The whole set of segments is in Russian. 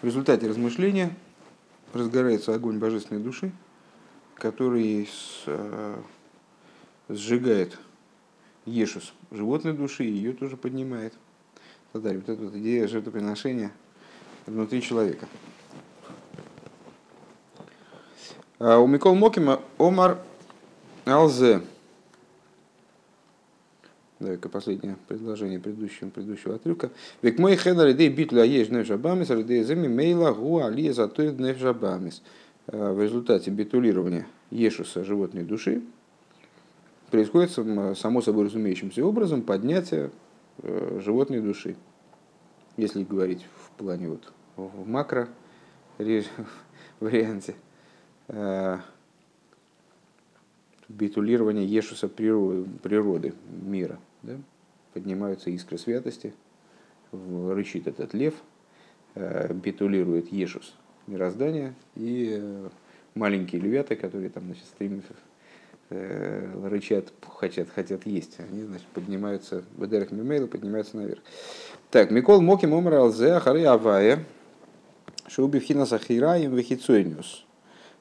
В результате размышления разгорается огонь божественной души, который с, э, сжигает ешус животной души и ее тоже поднимает. Вот эта вот идея жертвоприношения внутри человека. А у Микол Мокима Омар Алзе. Давай-ка последнее предложение предыдущего, предыдущего отрывка. Век мой хенер идей битля ешь нефжабамис, идей земи мейла гу алия затоид нефжабамис. А, в результате битулирования ешуса животной души происходит само собой разумеющимся образом поднятие э, животной души. Если говорить в плане вот в макро варианте. Э, битулирования Ешуса природы, природы мира. Да? Поднимаются искры святости, рычит этот лев, э, битулирует Ешус мироздания, и э, маленькие львята, которые там значит, стремятся, рычат, хотят, хотят есть. Они, значит, поднимаются, в Бедерах Мимейла поднимаются наверх. Так, Микол Моким Омар Алзе Ахары Авая, Шубивхина Сахираем Вехицойниус.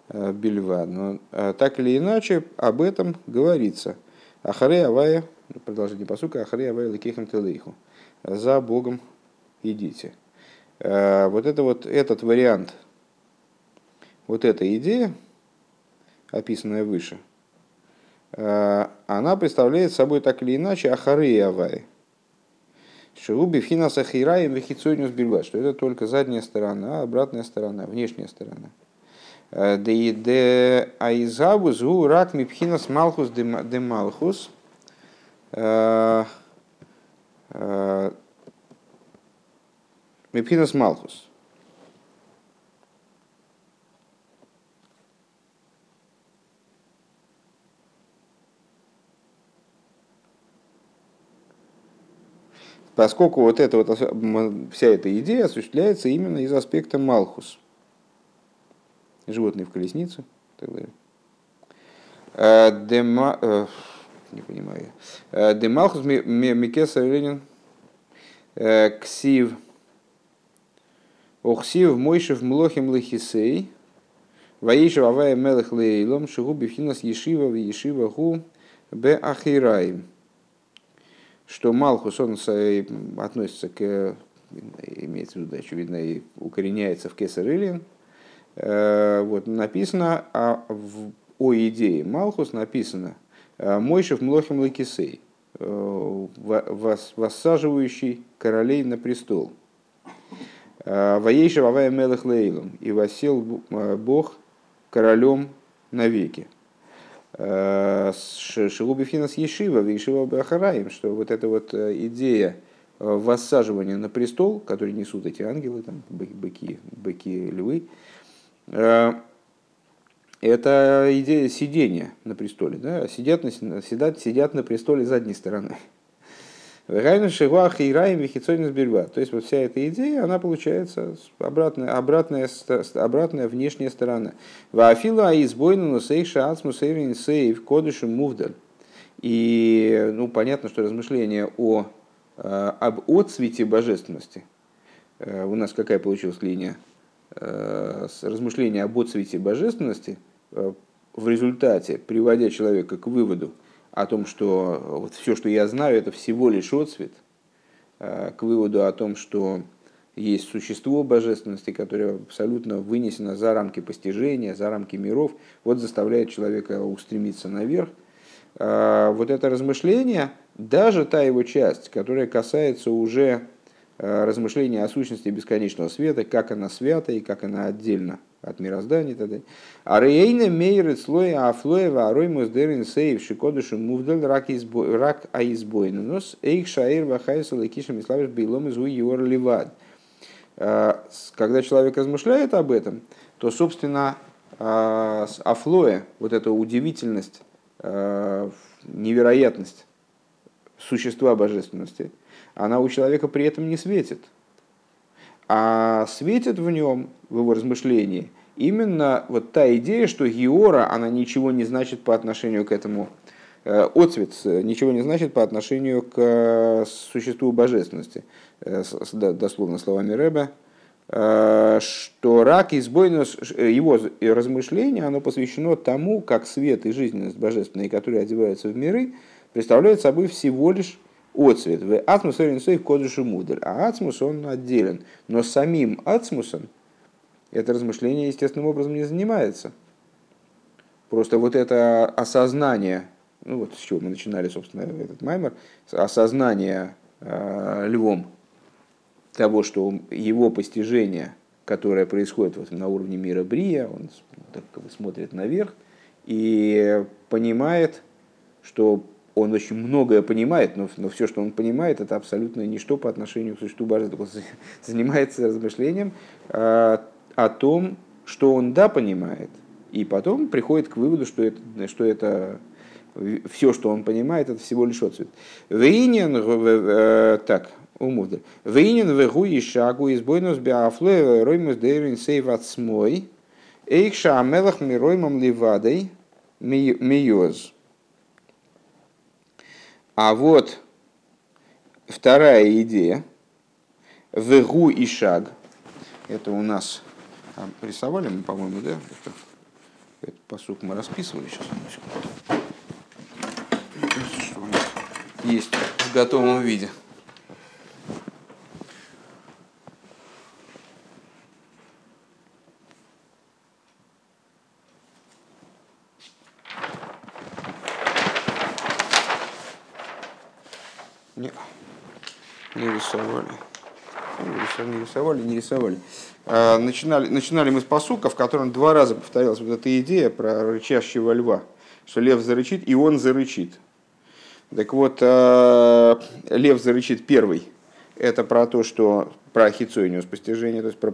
Э, бельва. Но э, так или иначе об этом говорится. Ахаре Авая, продолжение посука, Ахаре Авая Лакихам Телейху. За Богом идите. Э, вот это вот этот вариант, вот эта идея, описанная выше, она представляет собой так или иначе Ахаре Авая. Шируби финаса хираем вехицониус бельва, что это только задняя сторона, а обратная сторона, внешняя сторона. Де Айзабу зу рак мипхинас малхус де малхус. Мипхинас малхус. Поскольку вот эта вот вся эта идея осуществляется именно из аспекта Малхус – животные в колеснице и так далее. Э, э, не понимаю. Э, Демалхус Микеса Ленин Ксив Охсив Мойшев Млохим Лехисей Ваишев Авая Мелех Лейлом Шигу Бифхинас Ешива в Ешива Гу Бе Ахираим. Что Малхус, он относится к, имеется в виду, очевидно, и укореняется в Кесар Илин, Э, вот, написано о, в, о идее Малхус, написано э, Мойшев Млохим Лакисей, э, воссаживающий королей на престол. Воейшев Авая Мелых Лейлом, и восел Бог королем навеки. Шилубифинас Ешива, Вейшива Бахараем, что вот эта вот идея воссаживания на престол, который несут эти ангелы, там, быки, быки, львы, Э, это идея сидения на престоле. Да? Сидят, на, сидят, сидят на престоле задней стороны. То есть вот вся эта идея, она получается обратная, обратная, обратная внешняя сторона. Вафила избойну сейша ацму сейвин сейв кодышу мувдаль. И ну, понятно, что размышление о, э, об отцвете божественности. Э, у нас какая получилась линия? Э, размышления об отцвете божественности в результате, приводя человека к выводу о том, что вот все, что я знаю, это всего лишь отцвет, э, к выводу о том, что есть существо божественности, которое абсолютно вынесено за рамки постижения, за рамки миров, вот заставляет человека устремиться наверх. Вот это размышление, даже та его часть, которая касается уже Э, размышления о сущности бесконечного света, как она свята и как она отдельно от мироздания и так далее. А рейна мейрит слоя афлоева арой муздерин сейв шикодышу мувдаль рак аизбойнус эйх шаир вахайса лекишем иславиш бейлом из уйор ливад. Э, когда человек размышляет об этом, то, собственно, э, афлоя, вот эта удивительность, невероятность существа божественности – она у человека при этом не светит. А светит в нем, в его размышлении, именно вот та идея, что Геора, она ничего не значит по отношению к этому, э, отцвет ничего не значит по отношению к существу божественности. Э, дословно словами Рэба, что рак избойнос, его размышление, оно посвящено тому, как свет и жизненность божественные, которые одеваются в миры, представляют собой всего лишь отцвет. В атмус оринсой кодышу мудр. А ацмус он отделен. Но самим ацмусом это размышление естественным образом не занимается. Просто вот это осознание, ну вот с чего мы начинали, собственно, этот маймер, осознание э, львом того, что его постижение, которое происходит вот на уровне мира Брия, он так, смотрит наверх и понимает, что он очень многое понимает, но, но все, что он понимает, это абсолютно ничто по отношению к существу Божества. Он занимается размышлением э, о том, что он да понимает, и потом приходит к выводу, что это, что это все, что он понимает, это всего лишь отцвет. Вейнин, э, так, умудрь. Вейнин вегу и шагу избойнус биафле роймус дейрин сейв от смой. Эйкша амелах мироймам ливадой миоз. А вот вторая идея. Вегу и шаг. Это у нас рисовали мы, по-моему, да? Это, этот посук мы расписывали сейчас. Есть в готовом виде. Не, не рисовали. Не рисовали, не рисовали. А, начинали, начинали мы с посука, в котором два раза повторялась вот эта идея про рычащего льва, что лев зарычит, и он зарычит. Так вот, а, лев зарычит первый. Это про то, что про хитсойниус постижение, то есть про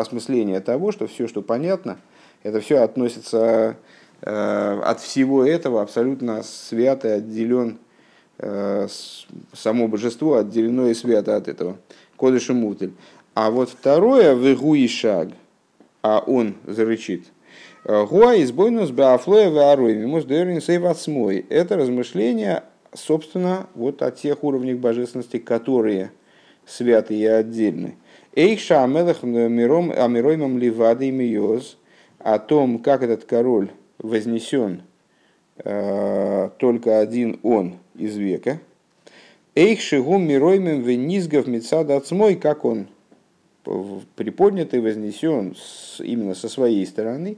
осмысление того, что все, что понятно, это все относится а, от всего этого абсолютно свято отделен само божество отделено и свято от этого. Кодыш и мутель. А вот второе, вегу и шаг, а он зарычит. Гуа избойнус беафлоя веарой, мимус дэрин сейвацмой. Это размышление, собственно, вот о тех уровнях божественности, которые святы и отдельны. Эйша амелах миром амироймам ливады и миоз, о том, как этот король вознесен э, только один он из века. Эйх шигум мироймем венизгов мецад отсмой, как он приподнят и вознесен именно со своей стороны.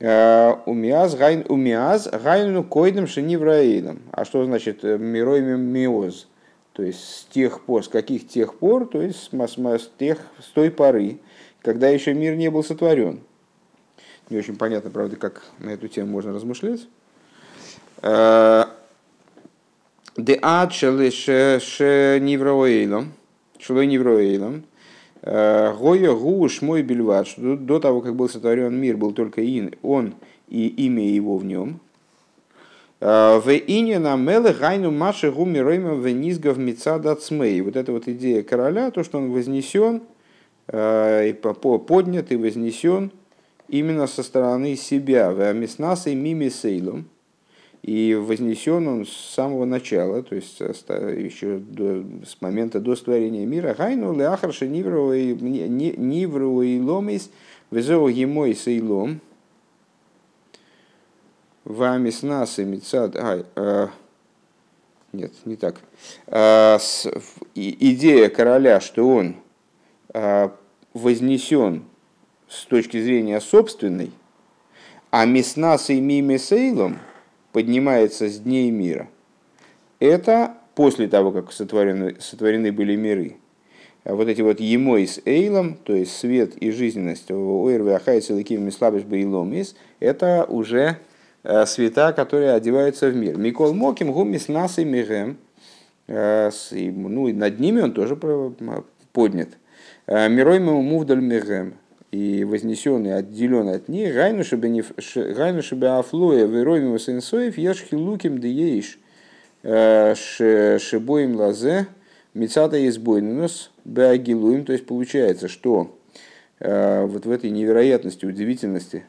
А, умиаз гайну койдем шенивраилом. А что значит э, мироймем миоз? То есть с тех пор, с каких тех пор, то есть с, тех, с той поры, когда еще мир не был сотворен. Не очень понятно, правда, как на эту тему можно размышлять. А, Де ад ше невроэйлом, э, Гоя гуш мой бельват, до того, как был сотворен мир, был только ин, он и имя его в нем. Э, в ине на мелы гайну маши гуми ройма в низгов мецада цмей. Вот эта вот идея короля, то, что он вознесен, э, поднят и вознесен именно со стороны себя. В амиснасой мими сейлом и вознесен он с самого начала, то есть еще до, с момента до створения мира. Гайну ляхарша нивру и ломис везеу ему и сейлом. Вами с нас и мецад... А, нет, не так. А, идея короля, что он а, вознесен с точки зрения собственной, а мяснас и мими сейлом – поднимается с дней мира, это после того, как сотворены, сотворены были миры. А вот эти вот емой с эйлом, то есть свет и жизненность, ойрве ахайс и мислабиш бейломис, это уже э, света, которые одеваются в мир. Микол моким гумис нас и мигем, э, ну и над ними он тоже поднят. Э, Мирой мувдаль мигем, и вознесенный, отделен от них, гайну шебе афлоя вероймим сенсоев ешхи луким дееш э, шебоим лазе мецата избойнус беагилуем. То есть получается, что э, вот в этой невероятности, удивительности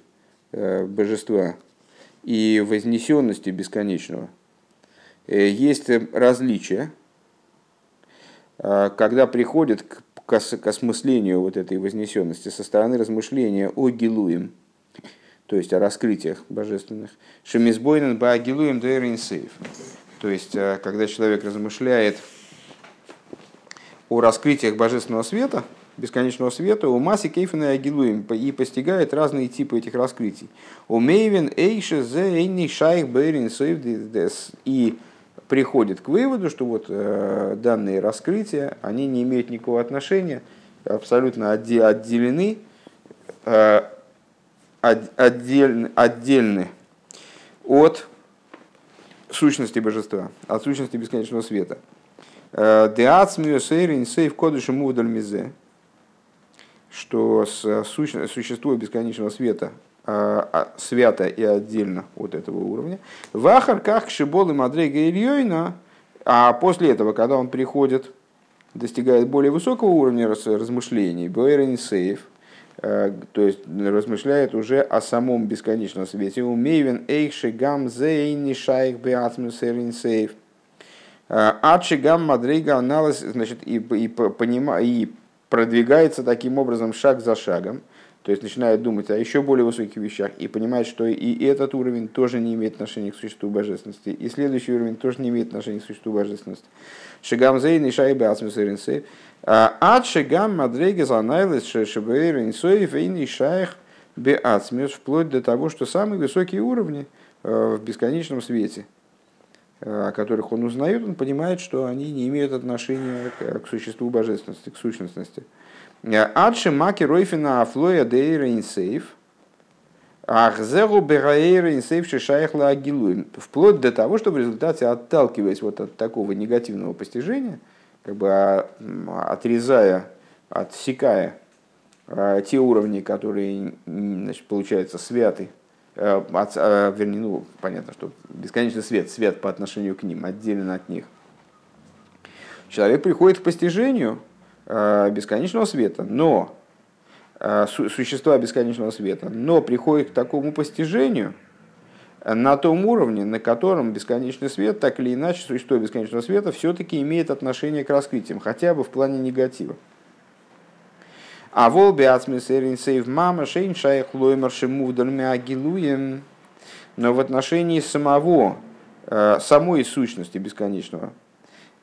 э, божества и вознесенности бесконечного есть различия, когда приходит к к, ос, к осмыслению вот этой вознесенности со стороны размышления о Гилуем, то есть о раскрытиях божественных. Шемизбойнен ба Гилуем сейф. То есть, э, когда человек размышляет о раскрытиях божественного света, бесконечного света, у массы кейфена и агилуем, и постигает разные типы этих раскрытий. У мейвен эйше зе эйни шайх бейрин и приходит к выводу, что вот э, данные раскрытия, они не имеют никакого отношения, абсолютно отделены, э, отдельны, отдельны от сущности божества, от сущности бесконечного света. Э, что существует бесконечного света свято и отдельно от этого уровня. Вахар как шибол и мадрега Ильёйна, а после этого, когда он приходит, достигает более высокого уровня размышлений, Бейрен Сейф, э, то есть размышляет уже о самом бесконечном свете. Умейвен эйши гам зейни шайх беатмус сейф. Адши гам мадрига анализ, значит, и, и, понима, и продвигается таким образом шаг за шагом, то есть начинает думать о еще более высоких вещах и понимает, что и этот уровень тоже не имеет отношения к существу божественности, и следующий уровень тоже не имеет отношения к существу божественности. Шигам зейн и шайбе ацмусеринсы. Ад шигам мадреги занайлес шебейринсой вейн и шайх бе ацмус, вплоть до того, что самые высокие уровни э, в бесконечном свете – Э, о которых он узнает, он понимает, что они не имеют отношения к, существу божественности, к сущностности. Э, Адши маки ройфина афлоя дейра инсейф, ахзеру бераэйра инсейф шишайхла агилуем. Вплоть до того, что в результате, отталкиваясь вот от такого негативного постижения, как бы а, отрезая, отсекая э, те уровни, которые, значит, получается, святы Э, от, э, вернее, ну, понятно, что бесконечный свет, свет по отношению к ним, отделен от них. Человек приходит к постижению бесконечного света, но существа бесконечного света, но приходит к такому постижению на том уровне, на котором бесконечный свет, так или иначе, существо бесконечного света все-таки имеет отношение к раскрытиям, хотя бы в плане негатива. А вол биацмисерин сейв мама шейн шайх шемувдальми агилуем. Но в отношении самого, э, самой сущности бесконечного,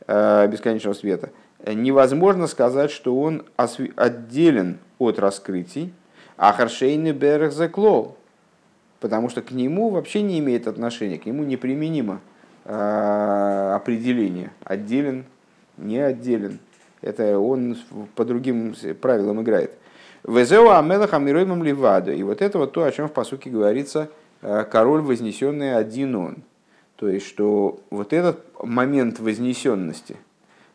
э, бесконечного света невозможно сказать, что он отделен от раскрытий, а харшейны берег заклол, потому что к нему вообще не имеет отношения, к нему неприменимо э, определение, отделен, не отделен. Это он по другим правилам играет. Везеу амелаха мироимам ливаду. И вот это вот то, о чем в посуке говорится, э, король вознесенный один он. То есть, что вот этот момент вознесенности,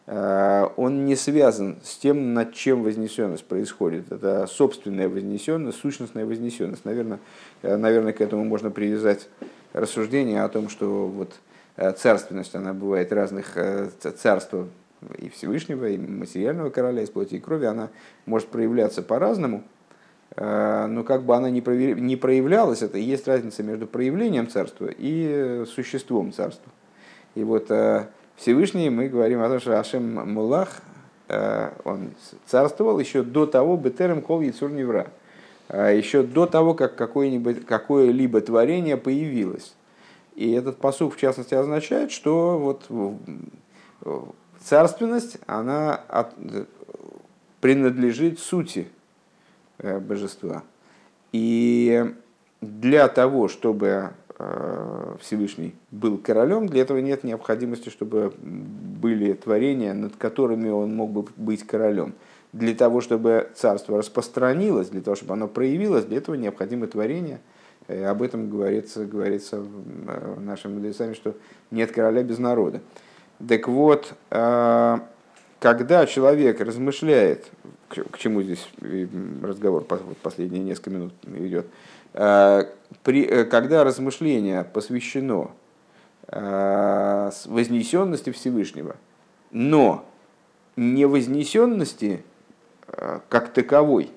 он не связан с тем, над чем вознесенность происходит. Это собственная вознесенность, сущностная вознесенность. Наверное, э, наверное, к этому можно привязать рассуждение о том, что вот царственность, она бывает разных царств и Всевышнего, и материального короля из плоти и крови, она может проявляться по-разному, э, но как бы она не проявлялась, это и есть разница между проявлением царства и существом царства. И вот э, Всевышний, мы говорим о том, что Ашем Мулах, э, он царствовал еще до того, Бетерем Кол Яцур Невра, еще до того, как какое-нибудь, какое-либо творение появилось. И этот посух, в частности, означает, что вот царственность, она от, принадлежит сути э, божества. И для того, чтобы э, Всевышний был королем, для этого нет необходимости, чтобы были творения, над которыми он мог бы быть королем. Для того, чтобы царство распространилось, для того, чтобы оно проявилось, для этого необходимо творение. И об этом говорится, говорится э, нашими мудрецами, что нет короля без народа. Так вот, э, когда человек размышляет, к чему здесь разговор последние несколько минут идет, э, при, э, когда размышление посвящено вознесенности Всевышнего, но не вознесенности как таковой,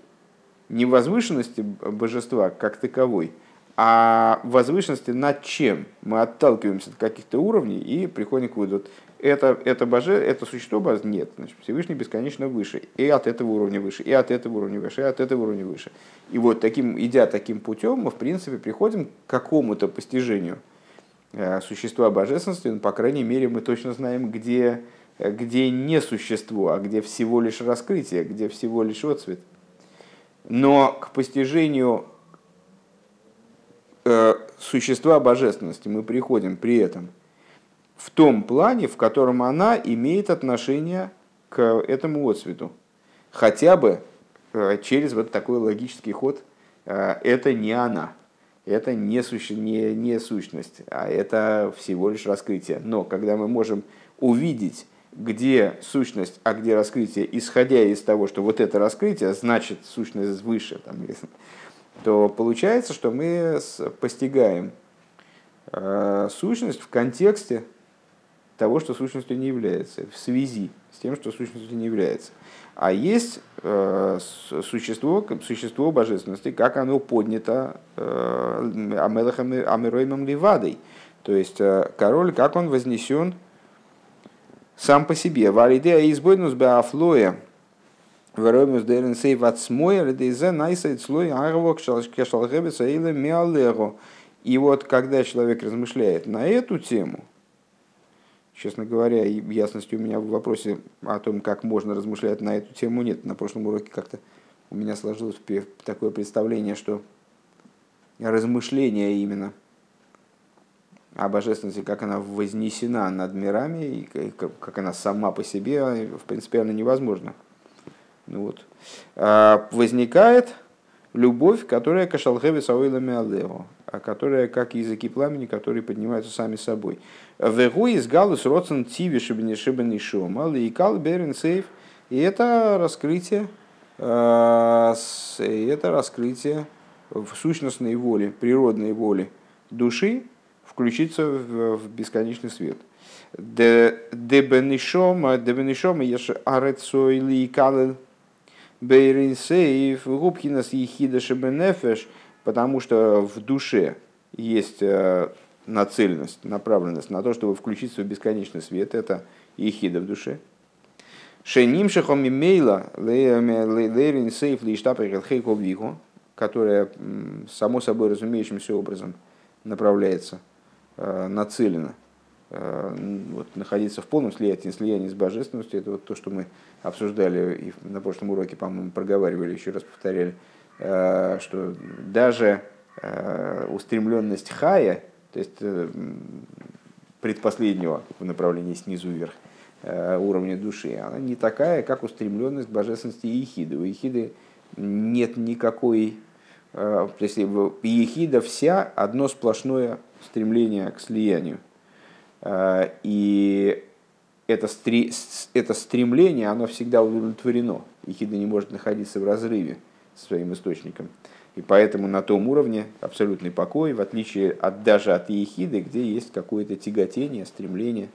не возвышенности божества как таковой, а возвышенности над чем мы отталкиваемся от каких-то уровней и приходим к выводу, это, это, боже, это существо боже, нет, значит, Всевышний бесконечно выше, и от этого уровня выше, и от этого уровня выше, и от этого уровня выше. И вот таким, идя таким путем, мы, в принципе, приходим к какому-то постижению э, существа божественности, ну, по крайней мере, мы точно знаем, где, где не существо, а где всего лишь раскрытие, где всего лишь отцвет. Но к постижению э, существа божественности мы приходим при этом – в том плане, в котором она имеет отношение к этому отцвету. Хотя бы э, через вот такой логический ход э, это не она, это не, суще, не, не сущность, а это всего лишь раскрытие. Но когда мы можем увидеть, где сущность, а где раскрытие, исходя из того, что вот это раскрытие значит сущность выше, там, то получается, что мы постигаем э, сущность в контексте того, что сущностью не является, в связи с тем, что сущностью не является. А есть э, существо, существо божественности, как оно поднято э, Амелахом Амироимом Ливадой. То есть э, король, как он вознесен сам по себе. Валидея избойнус беафлоя. Веромис дерен сей вацмой, лидейзе найсайт слой арвок шалшкешалгебеца или миалего. И вот когда человек размышляет на эту тему, Честно говоря, ясности у меня в вопросе о том, как можно размышлять на эту тему, нет. На прошлом уроке как-то у меня сложилось такое представление, что размышление именно о божественности, как она вознесена над мирами, и как она сама по себе, в принципе, она невозможна. Ну вот. А возникает любовь, которая кашалхеви сауилами а которая как языки пламени, которые поднимаются сами собой. Вегу из галус родсен тиви шибни шибни шома, и кал берен сейф. И это раскрытие, э, это раскрытие в сущностной воле, природной воле души включиться в, бесконечный свет. Дебенишома, дебенишома, еш арецойли калел Бейринсейф, Губхинас Ехида Шебенефеш, потому что в душе есть э, нацеленность, направленность на то, чтобы включиться в бесконечный свет. Это Ехида в душе. Шеним шехом имейла лейрин сейф лиштапехелхейков виху, которая само собой разумеющимся образом направляется, э, нацелена Э, вот, находиться в полном слиянии, слиянии с божественностью. Это вот то, что мы обсуждали и на прошлом уроке, по-моему, проговаривали, еще раз повторяли, что даже э, устремленность хая, то есть предпоследнего в направлении снизу вверх уровня души, она не такая, как устремленность божественности Ехиды. У Ехиды нет никакой... То есть Ехида вся одно сплошное стремление к слиянию. Э, и это, это стремление, оно всегда удовлетворено. Ехида не может находиться в разрыве своим источником. И поэтому на том уровне абсолютный покой, в отличие от, даже от ехиды, где есть какое-то тяготение, стремление,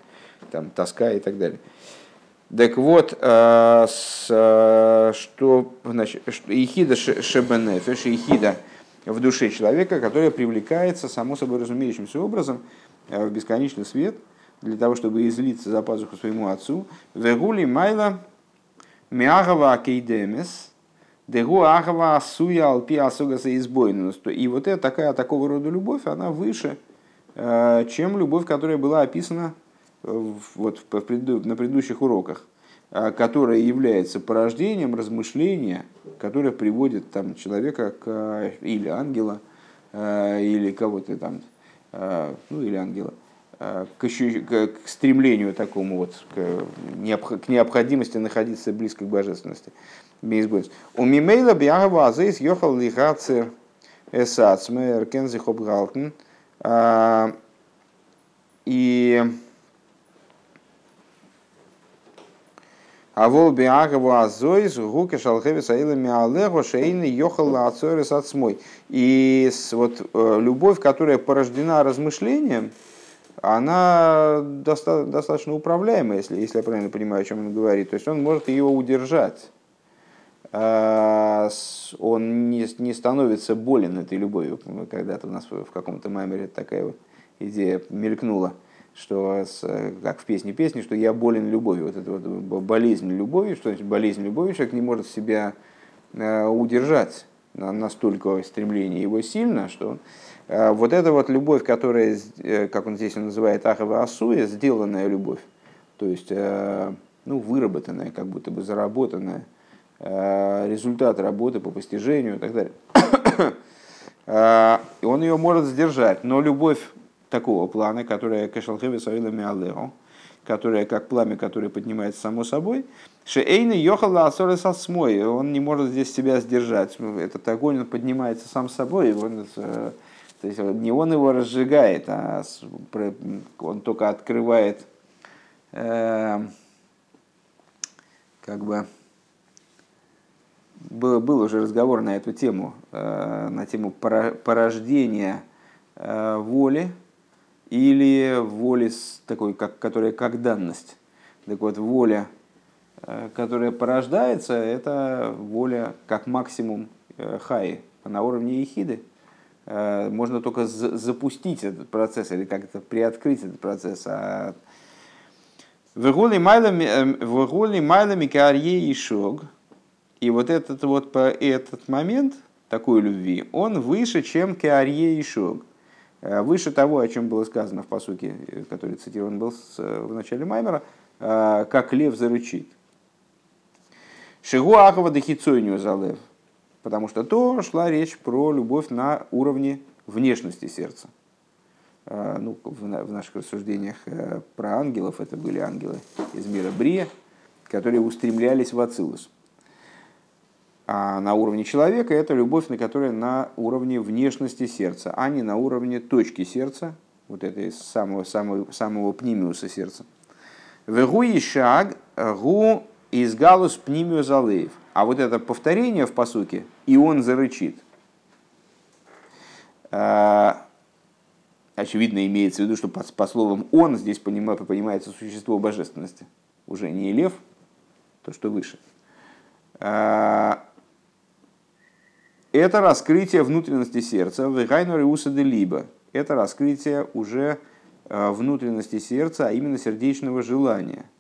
там, тоска и так далее. Так вот, э, с, э, что, значит, ехида шебенефеш, ехида в душе человека, которая привлекается, само собой разумеющимся образом, Э, в бесконечный свет, для того, чтобы излиться за пазуху своему отцу. Вегули майла миагава кейдемес, дегу агава асуя алпи асугаса избойнус. И вот это такая такого рода любовь, она выше, э, чем любовь, которая была описана вот, на предыдущих уроках э, которая является порождением размышления, которое приводит там, человека к, или ангела, или кого-то там, Э, ну или ангела, э, к, к, к стремлению такому вот, к, к необходимости находиться близко к божественности. У Мимейла Биагава Азейс ехал лихацер эсацме эркензих обгалтен. Э, и а вол биагаву азойс гуке шалхевис аилами алего шейны йохал ацорис отсмой. И вот любовь, которая порождена размышлением, она доста- достаточно управляемая, если, если я правильно понимаю, о чем он говорит. То есть он может ее удержать. Он не, не становится болен этой любовью. Когда-то у нас в каком-то маймере такая вот идея мелькнула что, как в песне песни, что я болен любовью. Вот это вот болезнь любовью, что значит болезнь любовью, человек не может себя удержать настолько стремление его сильно, что Э, вот эта вот любовь, которая, э, как он здесь называет, ахава асуя, сделанная любовь, то есть э, ну, выработанная, как будто бы заработанная, результат работы по постижению и так далее. И он ее может сдержать, но любовь такого плана, которая кашалхеви савилами алео, которая как пламя, которое поднимается само собой, шеэйна йохала асорес асмой, он не может здесь себя сдержать. Этот огонь он поднимается сам собой, он то есть не он его разжигает, а он только открывает э, как бы был, был уже разговор на эту тему, э, на тему порождения э, воли или воли такой, как, которая как данность. Так вот, воля, которая порождается, это воля как максимум хаи на уровне ехиды. Э, можно только запустить этот процесс или как-то приоткрыть этот процесс. А Выгули майлами карье и шог. И вот этот вот по этот момент такой любви, он выше, чем кеарье и шог. Э, выше того, о чем было сказано в посуке, который цитирован был в начале Маймера, э, как лев зарычит. Шигу ахова дехицойню залев потому что то шла речь про любовь на уровне внешности сердца. Ну, в наших рассуждениях э, про ангелов это были ангелы из мира Брия, которые устремлялись в Ацилус. А на уровне человека это любовь, на которой на уровне внешности сердца, а не на уровне точки сердца, вот этой самого, самого, самого пнимиуса сердца. Вегу и шаг гу из галус пнимиус алеев. А вот это повторение в посуке, и он зарычит. А, очевидно, имеется в виду, что по, по словам он здесь понимается существо божественности. Уже не лев, то, что выше. Это раскрытие внутренности сердца, вегайнор и либо. Это раскрытие уже а, внутренности сердца, а именно сердечного желания –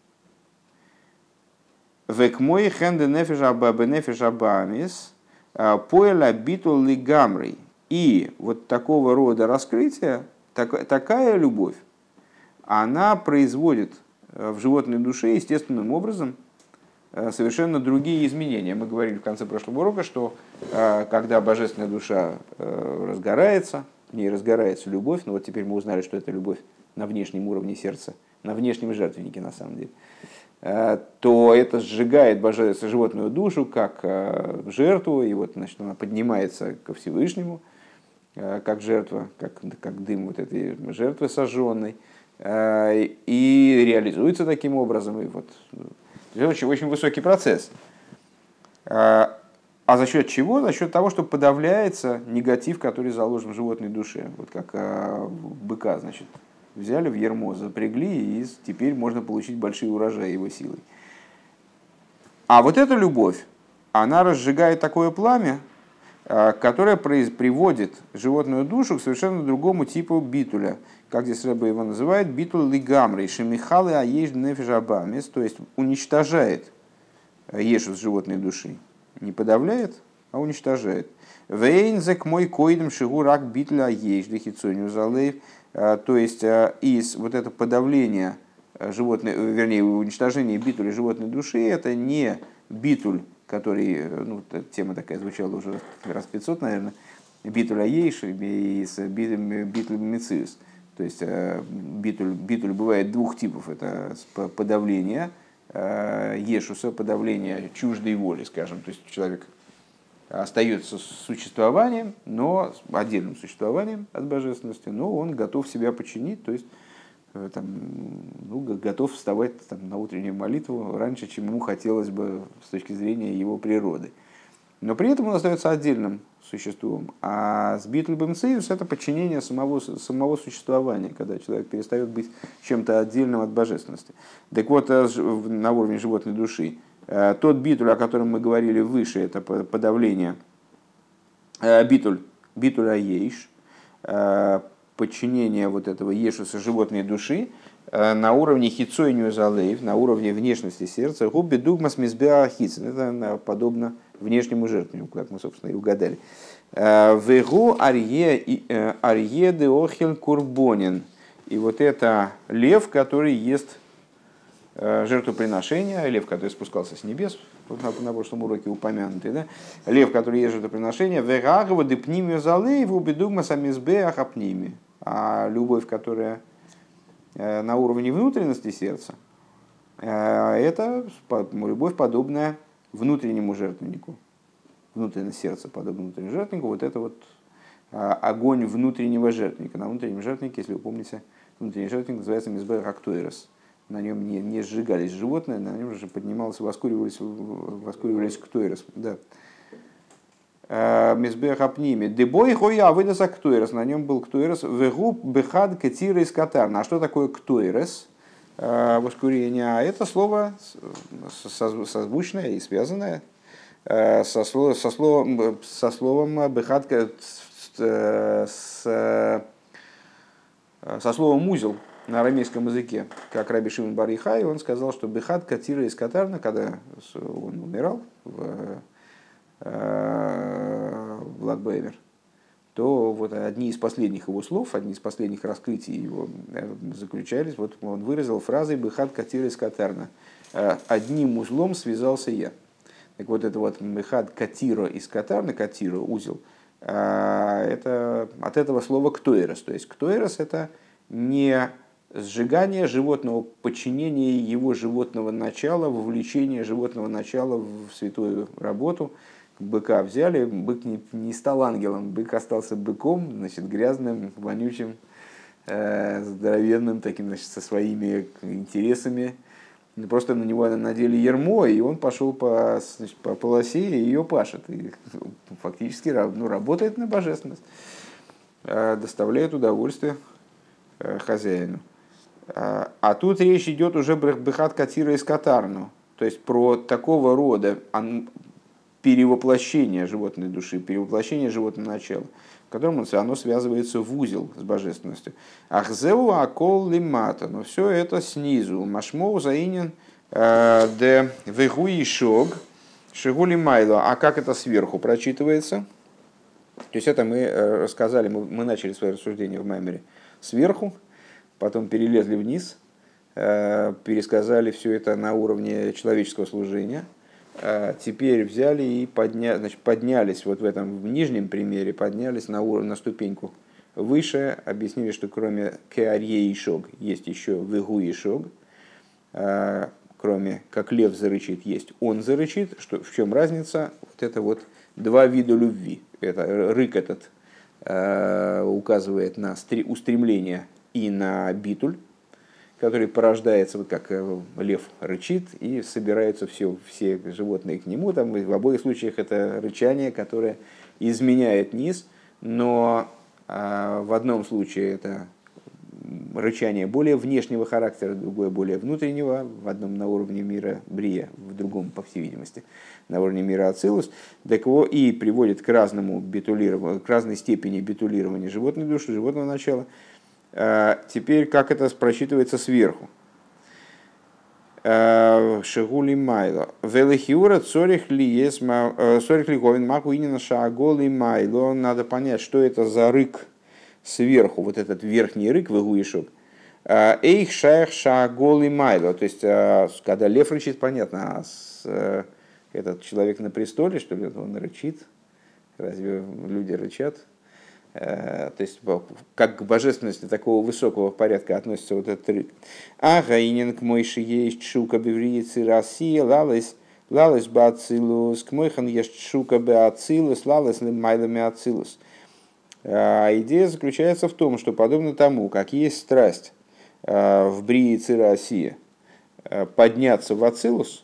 Век мой хенде нефиш аба нефиш абамис а, поэла битул лигамрей. И вот такого рода раскрытие, так, такая любовь, она производит э, в животной душе естественным образом э, совершенно другие изменения. Мы говорили в конце прошлого урока, что э, когда божественная душа разгорается, в ней разгорается любовь, но вот теперь мы узнали, что это любовь на внешнем уровне сердца, на внешнем жертвеннике на самом деле – Э, то это сжигает божественную животную душу как э, жертву, и вот значит, она поднимается ко Всевышнему, э, как жертва, как, как дым вот этой жертвы сожженной, и реализуется таким образом. И вот, очень, очень высокий процесс. А за счет чего? За счет того, что подавляется негатив, который заложен в животной душе. Вот как быка, значит, взяли в ермо, запрягли, и теперь можно получить большие урожаи его силой. А вот эта любовь, она разжигает такое пламя, а, которое приводит животную душу к совершенно другому типу битуля. Как здесь Рэба его называет, битуль лигамрей, шемихалы аеш нефижабамес, то есть уничтожает ешу с животной души. Не подавляет, а уничтожает. Вейнзек мой койдем шигурак битля аеш дехицоню залейв, Э, то есть э, из вот это подавления э, животной, вернее, уничтожение битуля животной души, это не битуль, который, ну, тема такая звучала уже раз 500, наверное, битуль аейш и битуль мециус. То есть битуль, битуль бывает двух типов. Это подавление ешуса, подавление чуждой воли, скажем. То есть человек остается существованием, но отдельным существованием от божественности, но он готов себя починить, то есть э, там, ну, готов вставать там, на утреннюю молитву раньше, чем ему хотелось бы с точки зрения его природы. Но при этом он остается отдельным существом. А с Битлбем Цеюс это подчинение самого, самого существования, когда человек перестает быть чем-то отдельным от божественности. Так вот, э, на уровне животной души Э, тот битуль, о котором мы говорили выше, это подавление э, битуль, битуль аейш, э, подчинения вот этого Ешуса животной души на уровне хицойню залейв, на уровне внешности сердца, губби дугмас мизбеахицин. Это подобно внешнему жертвеннику, как мы, собственно, и угадали. Вегу арье де охель курбонин. И вот это лев, который ест Э, жертвоприношения, лев, который спускался с небес, на, прошлом уроке упомянутый, да? лев, который есть жертвоприношение, вегагова депнимию залы в убедугма самизбе ахапними. А любовь, которая э, на уровне внутренности сердца, э, это любовь, подобная внутреннему жертвеннику. Внутренность сердца, подобно внутреннему жертвеннику, вот это вот огонь внутреннего жертвенника. На внутреннем жертвеннике, если вы помните, внутренний жертвенник называется мизбе рактуэрос на нем не, не сжигались животные, на нем же поднималось, воскуривались, воскуривались ктуэрос. Да. А, Мизбех апними. Дебой хоя выдаса ктуэрос. На нем был ктуэрос. Вегуб бехад кетира из катарна. А что такое ктуэрос? А, воскурение. А это слово созвучное и связанное а, со, словом, со, словом, со словом бехад с, со словом узел на арамейском языке, как Раби Шимон Барихай, он сказал, что Бехат Катира из Катарна, когда он умирал в, э, в Лагбейвер, то вот одни из последних его слов, одни из последних раскрытий его э, заключались, вот он выразил фразой «Бехат Катира из Катарна». «Э, «Одним узлом связался я». Так вот это вот «Бехат Катира из Катарна», Катира, узел, это от этого слова «ктоэрос». То есть «ктоэрос» — это не сжигание животного, подчинение его животного начала, вовлечение животного начала в святую работу. Быка взяли, бык не, не стал ангелом, бык остался быком, значит, грязным, вонючим, э, здоровенным, таким, значит, со своими интересами. Просто на него надели ермо, и он пошел по, значит, по полосе и ее пашет. И фактически ну, работает на божественность, э, доставляет удовольствие э, хозяину. А, а тут речь идет уже Бехат Катира из Катарну, то есть про такого рода перевоплощение животной души, перевоплощение животного начала, в котором оно связывается в узел с божественностью. Ахзеу акол лимата, но все это снизу. Машмоу заинен э, де вегуи шог, шигули майло. А как это сверху прочитывается? То есть это мы э, рассказали, мы, мы начали свое рассуждение в Маймере сверху, потом перелезли вниз, э, пересказали все это на уровне человеческого служения. Э, теперь взяли и подня, значит, поднялись вот в этом в нижнем примере, поднялись на, уровень, на ступеньку выше, объяснили, что кроме кеарье и шог есть еще вегу и шог, э, кроме как лев зарычит, есть он зарычит. Что, в чем разница? Вот это вот два вида любви. Это рык этот указывает на устремление и на битуль, который порождается, вот как э, лев рычит, и собираются все, все животные к нему. Там, в обоих случаях это рычание, которое изменяет низ, но а, в одном случае это рычание более внешнего характера, другое более внутреннего, в одном на уровне мира Брия, в другом, по всей видимости, на уровне мира Ацилус, так и приводит к разному битулированию, к разной степени битулирования животной души, животного начала – теперь, как это просчитывается сверху? Э, Шигули Майло. Велихиура цорих ли есть э, цорих ли маку инина шааголи Майло. Надо понять, что это за рык сверху, вот этот верхний рык выгуишок. Эйх шаях шааголи Майло. То есть, когда лев рычит, понятно, а этот человек на престоле, что ли, он рычит. Разве люди рычат? Э, то есть как к божественности такого высокого порядка относится вот этот рык. А гаинин к мойши есть шука бевриицы Россия, лалась лалась бацилус, к мойхан есть шука беацилус, лалась лимайлами ацилус. А идея заключается в том, что подобно тому, как есть страсть э, в бриице Россия, э, подняться в ацилус,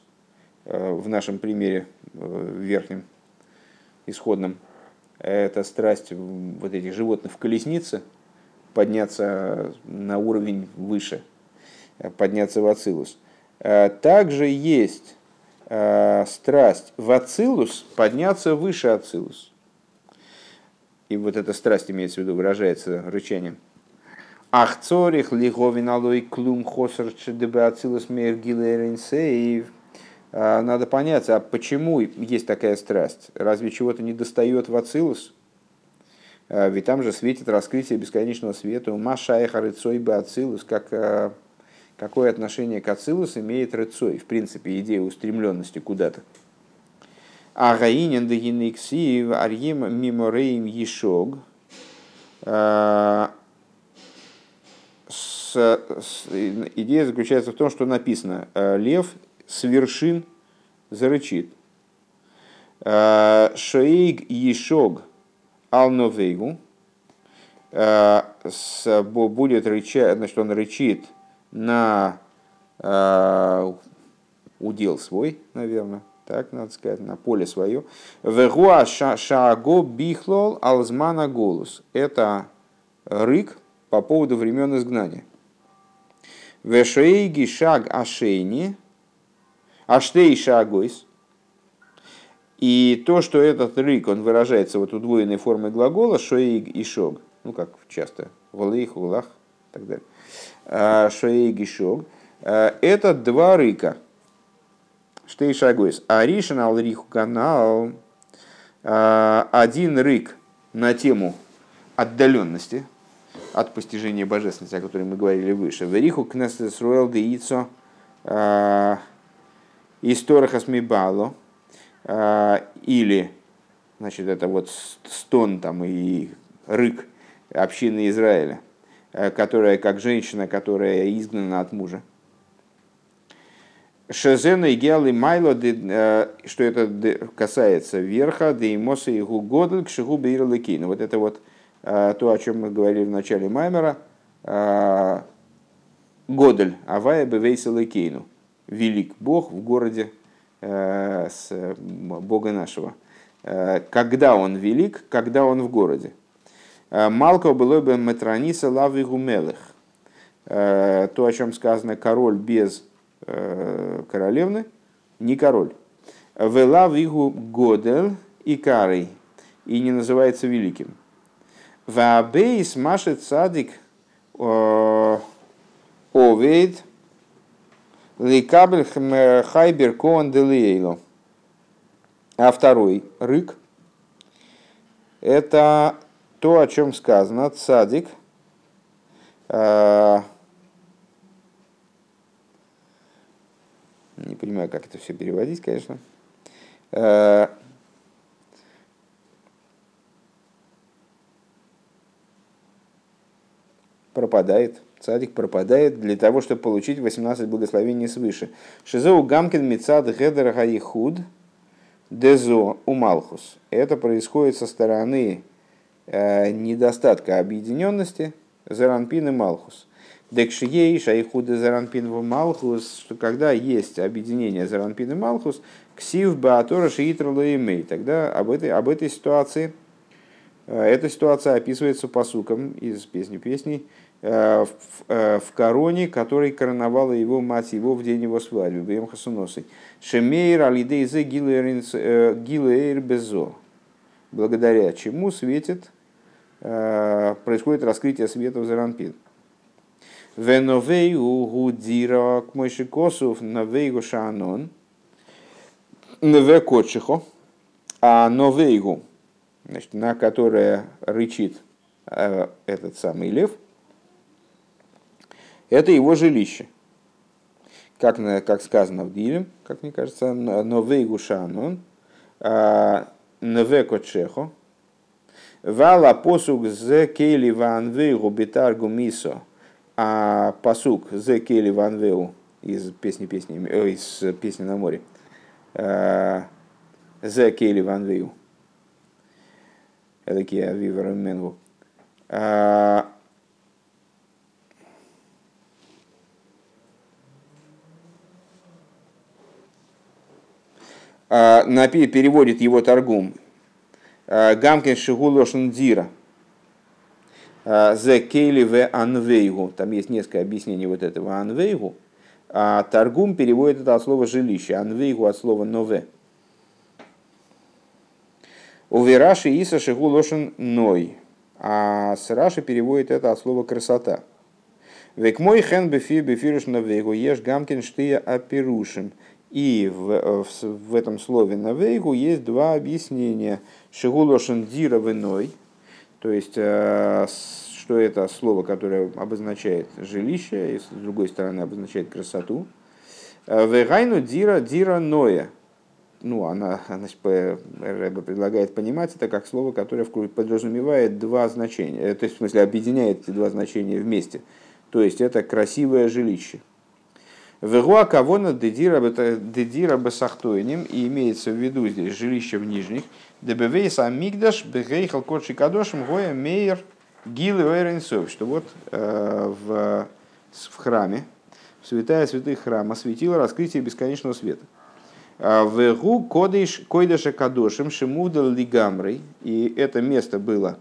в нашем примере верхнем, исходном, это страсть вот этих животных в колеснице, подняться на уровень выше, подняться в Ацилус. Э, также есть э, страсть в Ацилус подняться выше Ацилус. И вот эта страсть имеется в виду, выражается рычанием. Ахцорих лиговин алой клум хосер чедебе ацилус мейр гилеринсейв. А, надо понять, а почему есть такая страсть? Разве чего-то не достает в ацилус? А, ведь там же светит раскрытие бесконечного света. Маша и харыцой бы ацилус, как а, какое отношение к ацилус имеет рыцой, в принципе, идея устремленности куда-то. А гаинен дегинексив арьим мимореим ешог – идея заключается в том, что написано э, «Лев с вершин зарычит». Э, Шоиг Ешог Алновейгу будет рычать, значит, он рычит на удел свой, наверное, так надо сказать, на поле свое. Вегуа шааго бихлол алзмана голос. Это рык по поводу времен изгнания. Вешейги шаг ашейни, аштей шагойс. И то, что этот рык, он выражается вот удвоенной формой глагола шоиг и шог, ну как часто, волейх, улах и так далее. А, шоиг и шог. А, это два рыка – Штей шагойс. А ришен ал риху канал. А, один рык на тему отдаленности от постижения божественности, о которой мы говорили выше. Вериху кнесес руэл де а, исторахас мибало. А, или, значит, это вот стон там и рык общины Израиля, которая как женщина, которая изгнана от мужа. Шезена и Геалы Майло, э, что это касается верха, да и Гугодль к Шигу Бейрлыкину. Вот это вот э, то, о чем мы говорили в начале Маймера. Э, Годель, Авая Бевейса Лыкейну. Велик Бог в городе с Бога нашего. Когда он велик, когда он в городе. Малко было бы Метрониса Лавы Гумелых. То, о чем сказано, король без Э, королевны, не король. Вела вигу годел и карой, и не называется великим. Вабейс машет садик овейд ликабель хайбер коан делиейло. А второй рык – это то, о чем сказано, цадик, э, Не понимаю, как это все переводить, конечно. Э, пропадает, цадик пропадает для того, чтобы получить 18 благословений свыше. Шизоу гамкин мецад гедер хаихуд дезо умалхус. Это происходит со стороны э, недостатка объединенности Заранпин и Малхус. Декшией, Шайхуда Заранпин в Малхус, что когда есть объединение Заранпин и Малхус, Ксив Баатора Шиитра Лаимей, тогда об этой, об этой ситуации, э, эта ситуация описывается по сукам из песни песней в, э, в короне, который короновала его мать его в день его свадьбы, Бем Хасуносой. Шемейр Алидейзе Гилейр Безо, благодаря чему светит, происходит раскрытие света в Заранпин. Веновейу гудира к Мойшикосов новейгу шанон. Неве кочехо. А новейгу, значит, на которое рычит э, этот самый лев, это его жилище. Как, как сказано в Диле, как мне кажется, новейгу шанон. А, Неве кочехо. Вала посуг зе кейли ван вейгу битаргу мисо а посук «Зе Келли Ван Веу» из песни, песни, э, из песни на море. «Зе Келли Ван Веу». Это Кия Вивер Менгу. А, переводит его торгум. Гамкин Шигулошн Дира – Зе кейли в анвейгу. Там есть несколько объяснений вот этого анвейгу. А Таргум переводит это от слова жилище. Анвейгу от слова нове. У Вераши Иса Шигу Лошен Ной. А с Раши переводит это от слова красота. Век мой хен бефи бефируш на вейгу ешь гамкин штия апирушим. И в, в, в этом слове на вейгу есть два объяснения. Шигулошен дира виной, то есть что это слово, которое обозначает жилище, и с другой стороны обозначает красоту. Вегайну дира дира ноя. Ну, она, значит, Рэба предлагает понимать это как слово, которое подразумевает два значения, э, то есть, в смысле, объединяет эти два значения вместе. То есть, это красивое жилище. Вегуа кавона дедира басахтойним, и имеется в виду здесь жилище в нижних, дебевейса амигдаш бегейхал кодши кадошим гоя мейер гилы ойренсов, что вот э, в, в храме, святая святых храма светило раскрытие бесконечного света. А Вегу кодыш койдыша кадошим шимудал лигамрой. И это место было,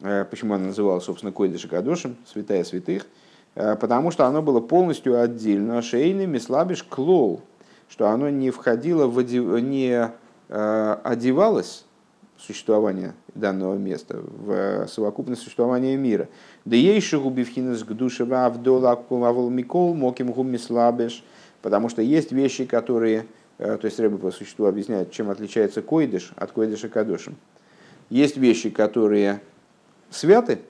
э, почему оно называлось, собственно, койдыша кадошим, святая святых, потому что оно было полностью отдельно. Шейными слабишь клол, что оно не входило в не э, одевалось существование данного места, в совокупность существования мира. Да ейши губивхинес к душе авдола микол моким гуми слабеш, потому что есть вещи, которые, э, то есть Рэбе по существу объясняет, чем отличается койдыш от койдыша кадошем. Есть вещи, которые святы,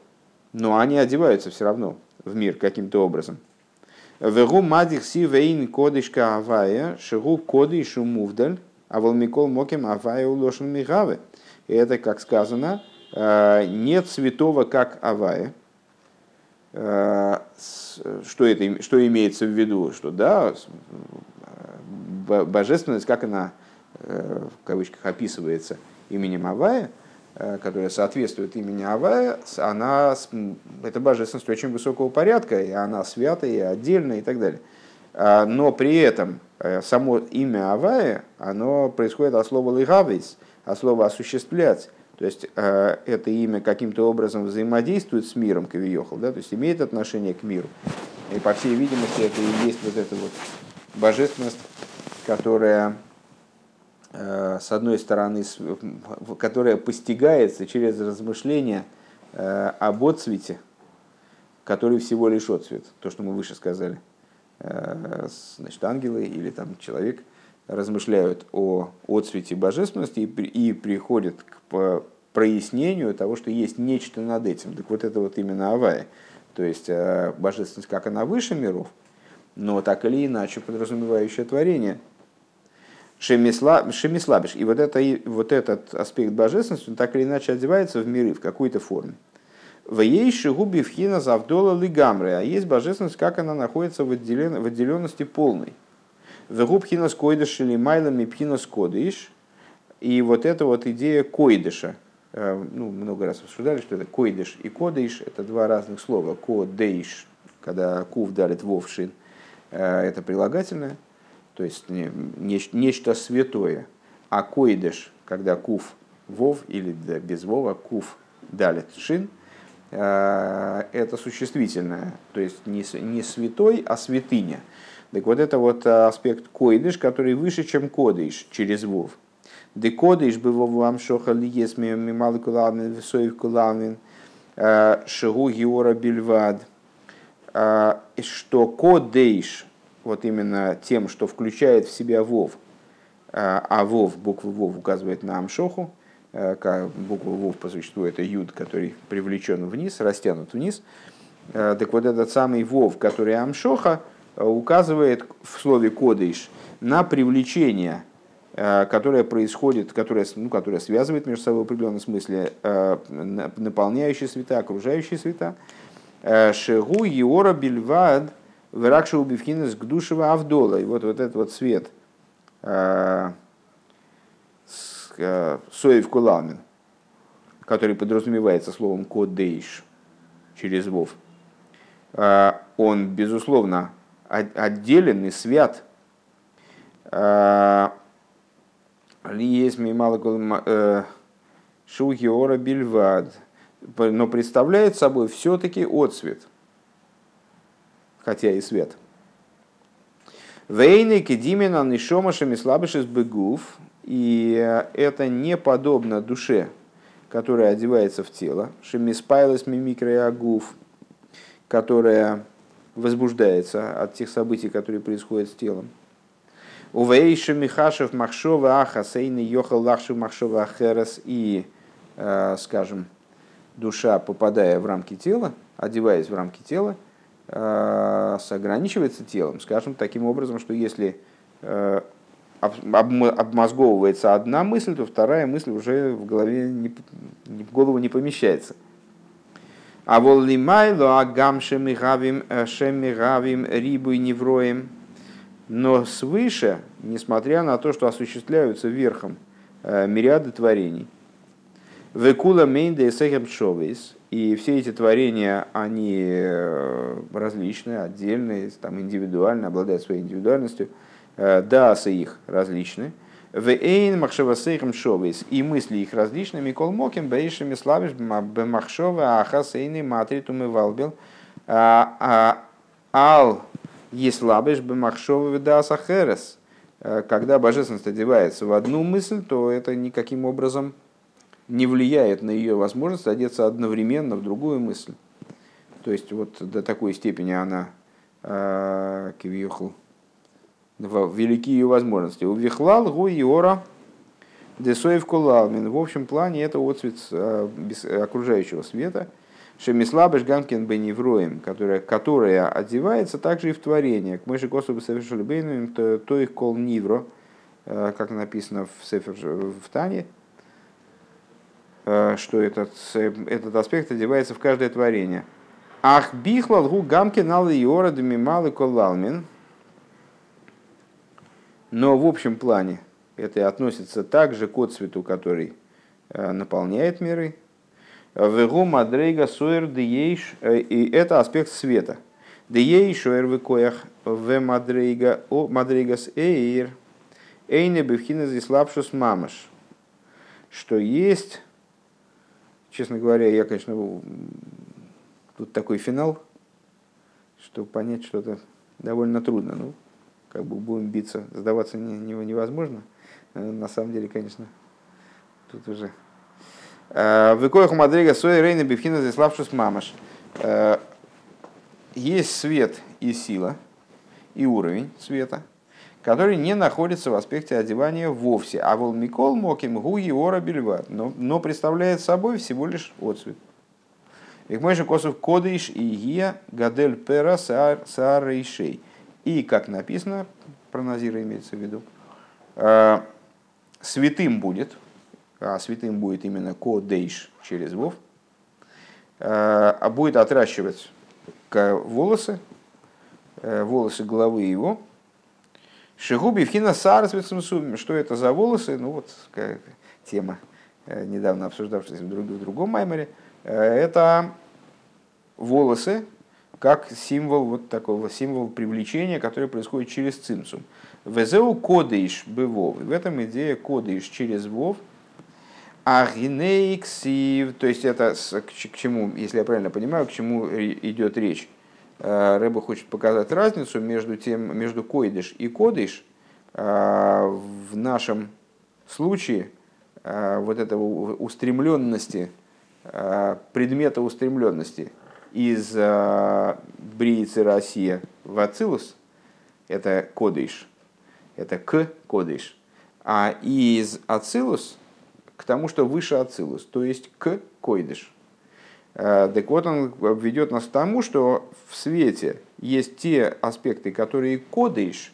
но они одеваются все равно в мир каким-то образом. Вегу мадих си вейн кодышка авая, шигу кодышу мувдаль, а волмикол моким авая улошен мигавы. И это, как сказано, э, нет святого, как Авая. Э, что, это, что имеется в виду? Что да, божественность, как она э, в кавычках описывается именем Авая, которая соответствует имени Авая, она, это божественность очень высокого порядка, и она святая, и отдельная, и так далее. Но при этом само имя Авая, оно происходит от слова «лигавейс», а слово осуществлять, то есть э, это имя каким-то образом взаимодействует с миром Кавиохал, да, то есть имеет отношение к миру. И по всей видимости это и есть вот эта вот божественность, которая э, с одной стороны, которая постигается через размышления э, об отцвете, который всего лишь отцвет, то, что мы выше сказали. Значит, ангелы или там человек – размышляют о отцвете божественности и, приходят к прояснению того, что есть нечто над этим. Так вот это вот именно Авая. То есть э, божественность, как она выше миров, но так или иначе подразумевающее творение. Шемисла, шемислабиш. И вот, это, вот этот аспект божественности, он так или иначе одевается в миры в какой-то форме. В ей шигуби вхина завдола лигамры. А есть божественность, как она находится в, отделен, в отделенности полной. Вегу пхинас койдыш или майлами пхинас кодыш. И вот эта вот идея койдыша, э, ну, много раз обсуждали, что это койдыш и кодыш, это два разных слова. Кодыш, когда кув дарит вовшин, э, это прилагательное, то есть нечто святое. А койдыш, когда кув вов или без вова, кув далит шин, э, это существительное, то есть не, не святой, а святыня – так вот это вот э, аспект койдыш, который выше, чем кодыш через вов. Де кодыш бы вов вам шохали есть мималы кулавин, висоев кулавин, э, шигу геора бельвад. Что кодыш, вот именно тем, что включает в себя вов, а вов, буква вов указывает на амшоху, буква вов по существу это юд, который привлечен вниз, растянут вниз. Так вот этот самый вов, который амшоха, Э, указывает в слове «кодыш» на привлечение, э, которое происходит, которое, ну, которое связывает между собой в определенном смысле э, наполняющие света, окружающие света. Шегу Иора Бельвад Веракша Убивхинес Гдушева Авдола. И вот, вот этот вот свет Соев Куламин, который подразумевается словом «кодейш» через Вов, он, безусловно, отделен и свят. Есть э, Шухиора Бельвад, но представляет собой все-таки отцвет, хотя и свет. Вейны кедимина нишомашами слабышес бегув, и это не подобно душе, которая одевается в тело. Шемиспайлес мимикроягув, которая возбуждается от тех событий, которые происходят с телом. Увейша Михашев Махшова Ахасейны Йохал Лахшев Махшова Ахерас и, э, скажем, душа, попадая в рамки тела, одеваясь в рамки тела, ограничивается телом. Скажем таким образом, что если э, обмозговывается одна мысль, то вторая мысль уже в голове не, в голову не помещается. А вол лимайло агам шемигавим шемигавим рибу и невроем. Но свыше, несмотря на то, что осуществляются верхом мириады творений, Векула мейнда и сехем шовейс. И все эти творения, они э, различные, отдельные, там, индивидуально, обладают своей индивидуальностью. Э, Даасы их различны. Вейн махшевасейхем шовейс. И мысли их различны. Микол моким бейшими славиш бемахшова ахасейны матритум и валбил. А, а, ал еслабиш бемахшова дааса херес. Э, когда божественность одевается в одну мысль, то это никаким образом не влияет на ее возможность одеться одновременно в другую мысль. То есть вот до такой степени она э, кивьехал, велики ее возможности. У Вихлал гу иора десоев кулалмин. В общем плане это отцвет э, окружающего света. Шемислабеш гамкин беневроем, которая, которая одевается также и в творение. К мыши косу совершили бейнуем, то их кол нивро, э, как написано в, Сефер, в Тане, что этот, этот аспект одевается в каждое творение. Ах бихлал гу гамки нал иора малы колалмин. Но в общем плане это относится также к отцвету, который э, наполняет миры. Вегу мадрейга суэр диейш, э, и это аспект света. Диейш уэр векоях в мадрейга о мадрейгас эйр, эйне бифхина здесь лапшус мамаш. Что есть Честно говоря, я, конечно, тут такой финал, что понять что-то довольно трудно. Ну, как бы будем биться, сдаваться не, не, невозможно. Э, на самом деле, конечно, тут уже. Э, Выкоях Мадрига Соя Рейна Бифхина Зиславшус Мамаш. Э, есть свет и сила, и уровень света – который не находится в аспекте одевания вовсе. А вол Микол Моким Гуи Ора Бельват, но, но представляет собой всего лишь отцвет. И мой же косов кодыш и гия гадель пера саар рейшей. И, как написано, про Назира имеется в виду, э, святым будет, а святым будет именно кодейш через вов, э, а будет отращивать волосы, э, волосы головы его, Шигуби вхина сарсвицем Что это за волосы? Ну вот тема, э, недавно обсуждавшаяся в, в другом маймере. Э, это волосы, как символ вот такого символ привлечения, который происходит через цимсум. Везеу кодейш бывов. В этом идея кодейш через вов. А гинейксив, то есть это к чему, если я правильно понимаю, к чему идет речь. Э, Рэба хочет показать разницу между, тем, между койдыш и кодыш. Э, в нашем случае э, вот этого устремленности, предмета устремленности из Бриицы Россия в Ацилус, это кодыш, это к кодыш, а из Ацилус к тому, что выше Ацилус, то есть к койдыш. Э, так вот, он ведет нас к тому, что в свете есть те аспекты, которые кодыш,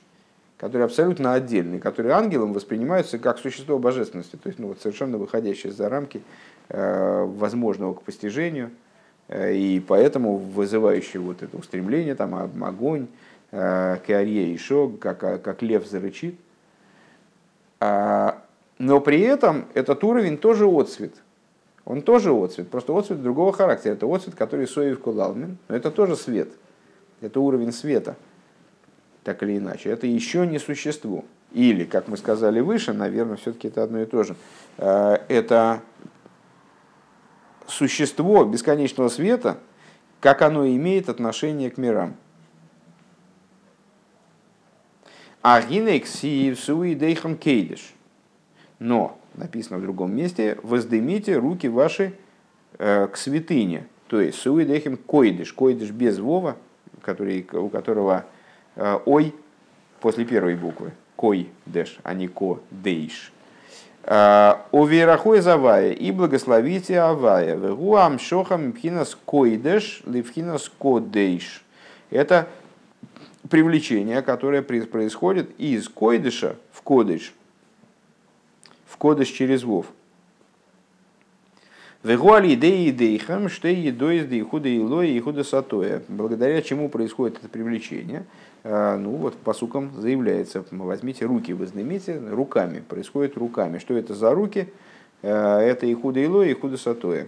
которые абсолютно отдельные, которые ангелом воспринимаются как существо божественности, то есть ну, вот совершенно выходящее за рамки э, возможного к постижению, э, и поэтому вызывающее вот это устремление, там, огонь, э, кеарье и шок, как, как лев зарычит. А, но при этом этот уровень тоже отцвет – он тоже отцвет, просто отцвет другого характера. Это отцвет, который соев кулалмин, но это тоже свет. Это уровень света, так или иначе. Это еще не существо. Или, как мы сказали выше, наверное, все-таки это одно и то же. Э, это существо бесконечного света, как оно имеет отношение к мирам. Агинексиев суидейхам кейдиш. Но написано в другом месте, воздымите руки ваши э, к святыне, То есть суидехим койдыш, койдыш без вова, который, у которого э, ой после первой буквы. Кой деш, а не ко дейш. У верахой завая и благословите авая. Вегуам шохам пхинас койдеш ливхинас кодейш. Это привлечение, которое происходит из койдыша в кодыш. Кодыш через вов. Вегуали идеи дейхам, что едой из дейхуда илоя и худа сатоя. Благодаря чему происходит это привлечение? А, ну вот по сукам заявляется, возьмите руки, вы знаете, руками, происходит руками. Что это за руки? А, это и худа илоя, и худа сатоя.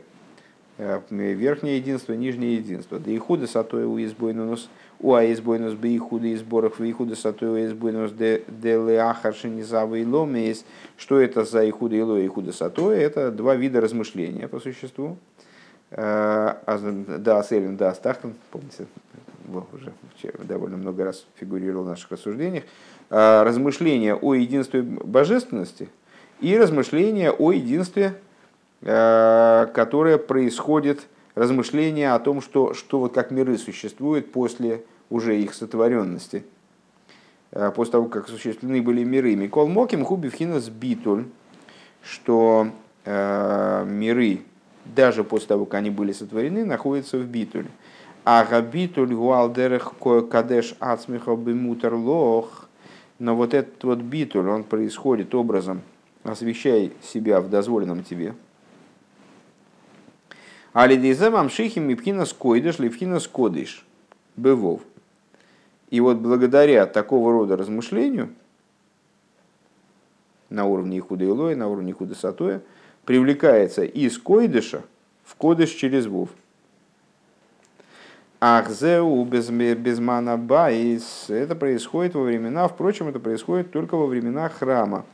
А, верхнее единство, нижнее единство. Да и худа сатоя у избойнус у аизбойнус бы ихуда и сборах в ихуда сатуя аизбойнус де леахар шинизава и ломеис. Что это за ихуда и ло ихуда сатуя? Это два вида размышления по существу. Да, Селин, да, Стахтан, помните, уже довольно много раз фигурировал в наших рассуждениях. Размышления о единстве божественности и размышления о единстве, которое происходит размышления о том, что, что вот как миры существуют после уже их сотворенности. Э, после того, как осуществлены были миры. Микол Моким Хубивхинас Битуль, что э, миры, даже после того, как они были сотворены, находятся в Битуле. А Габитуль Гуалдерех Кадеш Ацмиха Бимутер Лох, но вот этот вот битуль, он происходит образом освещай себя в дозволенном тебе, Алидизем амшихим мипхина скойдыш липхина скодыш. Бывов. И вот благодаря такого рода размышлению на уровне Ихуда Илоя, на уровне Ихуда Сатоя, привлекается из койдыша в кодыш через вов. Ахзеу без, без байс. Это происходит во времена, впрочем, это происходит только во времена храма.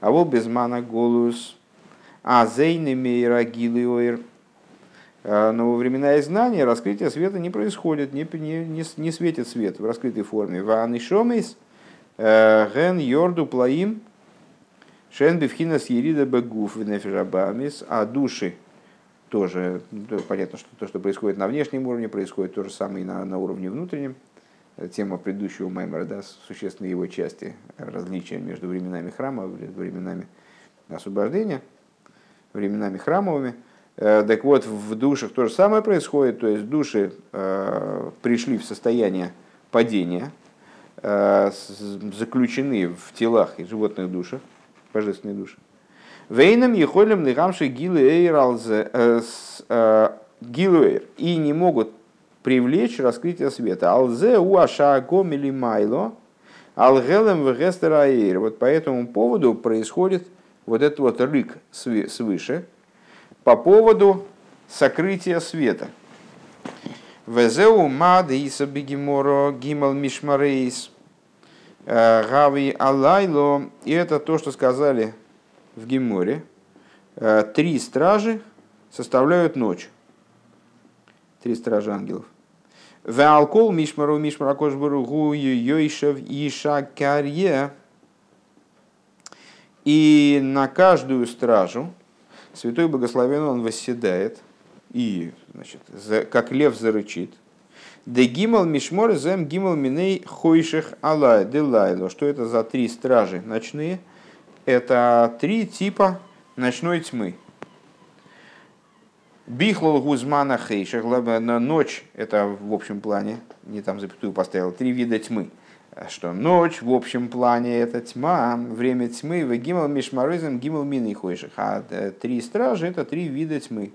А вот без мана голус. А зейны мейра гилиоир а, но во времена изгнания раскрытие света не происходит, не, не, не, не светит свет в раскрытой форме. Ван шомис э, ген йорду плаим шен бифхинас ерида бегуф нефижабамис, а души тоже, понятно, что то, что происходит на внешнем уровне, происходит то же самое и на, на уровне внутреннем. Тема предыдущего Маймера, да, существенные его части, различия между временами храма, временами освобождения, временами храмовыми – Э, так вот, в душах то же самое происходит, то есть души э, пришли в состояние падения, э, заключены в телах и животных душах, божественные души. Вейном ехолем лихамши гилуэйр и не могут привлечь раскрытие света. Алзе уаша гомили майло алгелем вегестераэйр. Вот по этому поводу происходит вот этот вот рык свыше, по поводу сокрытия света. Везеу мад иса бегеморо гимал мишмарейс э, гави алайло. И это то, что сказали в Гиморе. Э, три стражи составляют ночь. Три стражи ангелов. Веалкол мишмару мишмара кошбару йойшев иша карье. И на каждую стражу, Святой Благословен он восседает и, значит, как лев зарычит. Де гимал мишмор зем гимал миней хойших алай делайло. Что это за три стражи ночные? Это три типа ночной тьмы. Бихлол гузмана хейших. Ночь, это в общем плане, не там запятую поставил, три вида тьмы что ночь в общем плане это тьма, время тьмы, в гимал мишмарызм гимал мины хойших. А э, три стражи это три вида тьмы.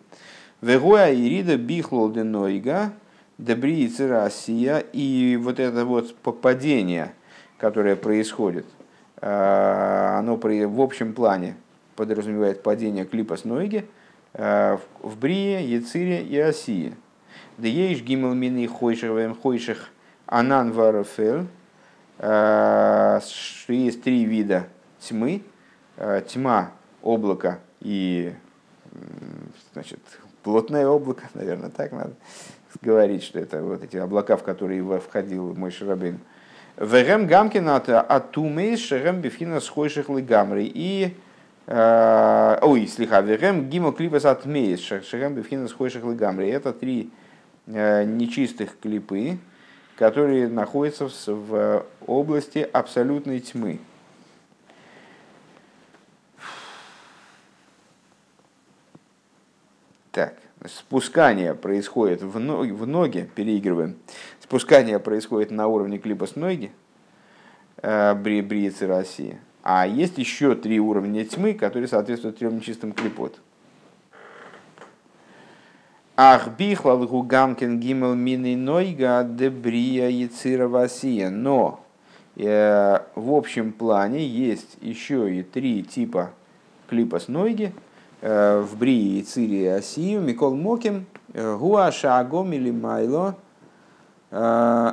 Вегуя ирида бихлол денойга, добри и Россия, и вот это вот попадение, которое происходит, э, оно в общем плане подразумевает падение клипа с ноги э, в Брие, Яцире и Осии. Да есть гимал мины хойших, хойших анан варафель, есть три вида тьмы. Э, тьма, облако и значит, плотное облако, наверное, так надо говорить, что это вот эти облака, в которые входил мой Шарабин. Вегем Гамкин от Атумейс Шерем Бифхина схойших Лигамри. И Ой, слиха, вегем гимо клипас от мейс, шагам бифхинас хойших лыгамри. Это три нечистых клипы, которые находятся в области абсолютной тьмы. Так, спускание происходит в ноги, в ноги, переигрываем. Спускание происходит на уровне клипа с ноги, э, бри, бриицы России. А есть еще три уровня тьмы, которые соответствуют трем нечистым клипот. Ах бихлал гугамкин гимел мины нойга дебрия яцира васия. Но э, в общем плане есть еще и три типа клипа с нойги э, в брии и цире осию. Микол моким э, гуа шагом или майло. Э,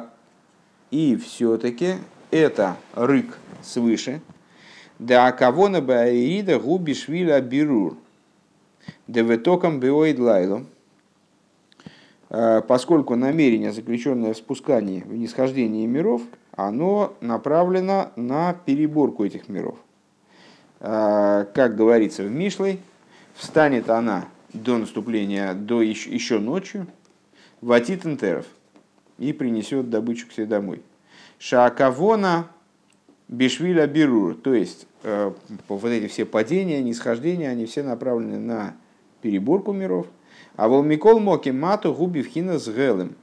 и все-таки это рык свыше. Да кого на баирида губи швиля бирур. Деветоком биоид лайло. Э, поскольку намерение, заключенное в спускании, в нисхождении миров, оно направлено на переборку этих миров. Э, как говорится в Мишлей, встанет она до наступления, до еще, еще ночью, ватит интеров и принесет добычу к себе домой. Шаакавона бишвиля бирур, то есть э, вот эти все падения, нисхождения, они все направлены на переборку миров – а волмикол моки мату губи вхина с гелем.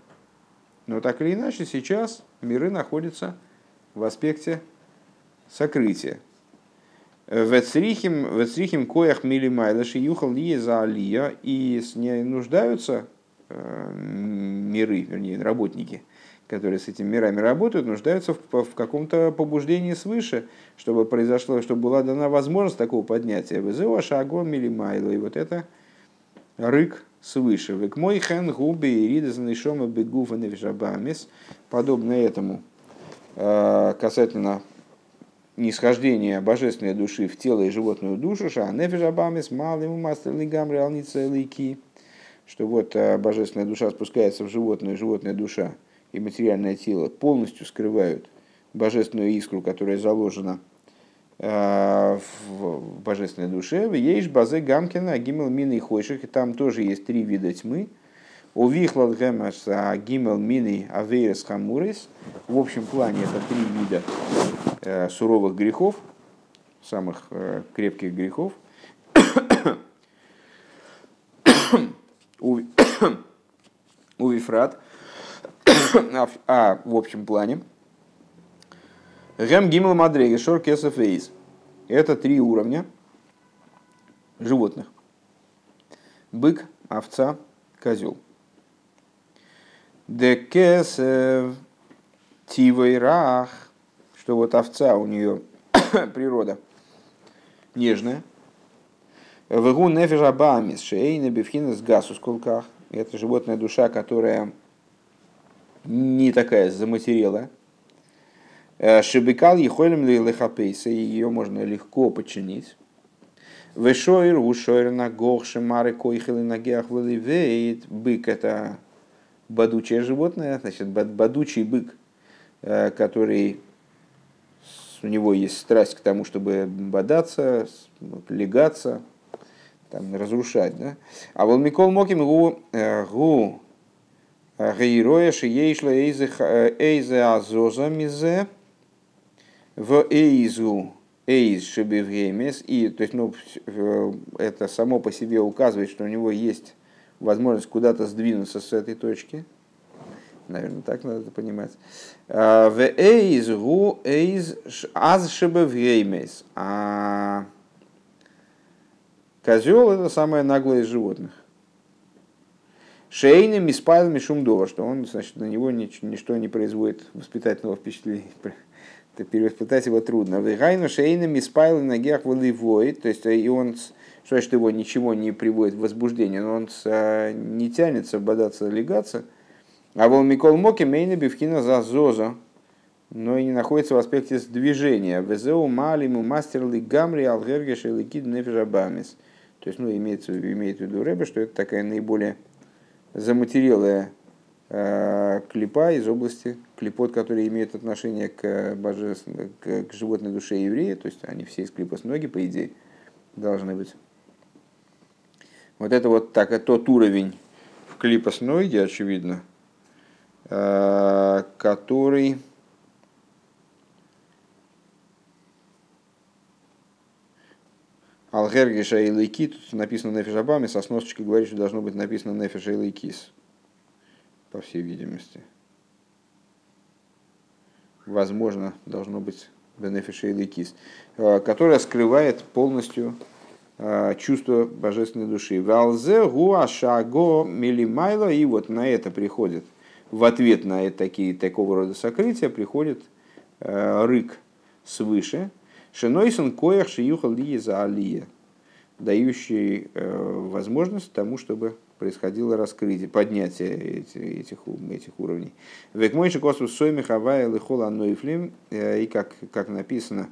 Но так или иначе, сейчас миры находятся в аспекте сокрытия. Вецрихим, вецрихим коях мили майлаши юхал лия за алия и не нуждаются э, миры, вернее, работники, которые с этими мирами работают, нуждаются в, в каком-то побуждении свыше, чтобы произошло, чтобы была дана возможность такого поднятия. Везева шагон мили майла. И вот это рык свыше. Век мой хен губи и рида занышома бегуфа невишабамис. Подобно этому э, касательно нисхождения божественной души в тело и животную душу, ша нефишабамис малым мастерли гамри алница лики. Что вот э, божественная душа спускается в животную, животная душа и материальное тело полностью скрывают божественную искру, которая заложена Э, в божественной душе. Есть базы Гамкина, Гимел Мины и Хойших, и там тоже есть три вида тьмы. У Вихлал Гемаш Гимел Мины Авейрес Хамурис. В общем плане это три вида э, суровых грехов, самых э, крепких грехов. у Вифрат, а, а в общем плане, Гем Гимл Мадреги Шор Кесов Эйз. Это три уровня животных. Бык, овца, козел. Декесев Тивой Рах. Что вот овца у нее природа нежная. Вегу нефежа бамис шейна бифхина с гасу сколках. Это животная душа, которая не такая заматерелая, Шибикал ехолем лехапейса, ее можно легко подчинить. Вешойр, ушойр на гохши, мары койхелы на геах вейт. Бык это бадучее животное, значит, бадучий бык, э, который у него есть страсть к тому, чтобы бодаться, легаться, там, разрушать. Да? А вот Микол Моким гу, э, гу гейроя шиейшла эйзе азоза мизе в эйзу, эйз шебевгеймес, и то есть, ну, это само по себе указывает, что у него есть возможность куда-то сдвинуться с этой точки. Наверное, так надо это понимать. А, в эйз гу эйз аз шебевгеймес. А козел это самое наглое из животных. Шейным испайл мишум дова, что он, значит, на него ничто не производит воспитательного впечатления, перевоспитать его трудно. Вегайну шейнами спайл на гех воливой, то есть э, и он, что значит его ничего не приводит в возбуждение, но он э, не тянется бодаться, легаться. А вол Микол Моки мейна бивкина за зоза, но и не находится в аспекте движения. Везеу малиму мастер ли гамри алгергеш и ликид нефижабамис. То есть, ну, имеется, имеет в виду Рэбе, что это такая наиболее заматерелая клипа из области клипот, которые имеют отношение к, божественной, к, к животной душе еврея, то есть они все из клипа с ноги, по идее, должны быть. Вот это вот так, это тот уровень в клипосноиде, очевидно, который Алгергиша и Лейки, тут написано Нефиш Абами, со сносочкой говорит, что должно быть написано Нефиш и Лейкис, по всей видимости. Возможно, должно быть Бенефиш и Лейкис, э, которая скрывает полностью э, чувство божественной души. Валзе гуашаго милимайло, и вот на это приходит, в ответ на такие, такого рода сокрытия приходит э, рык свыше, Шенойсон коях шиюхал ли за алия, дающий э, возможность тому, чтобы происходило раскрытие, поднятие этих, этих, уровней. Век мойши космос сойми хавая лихол анойфлим, э, и как, как написано,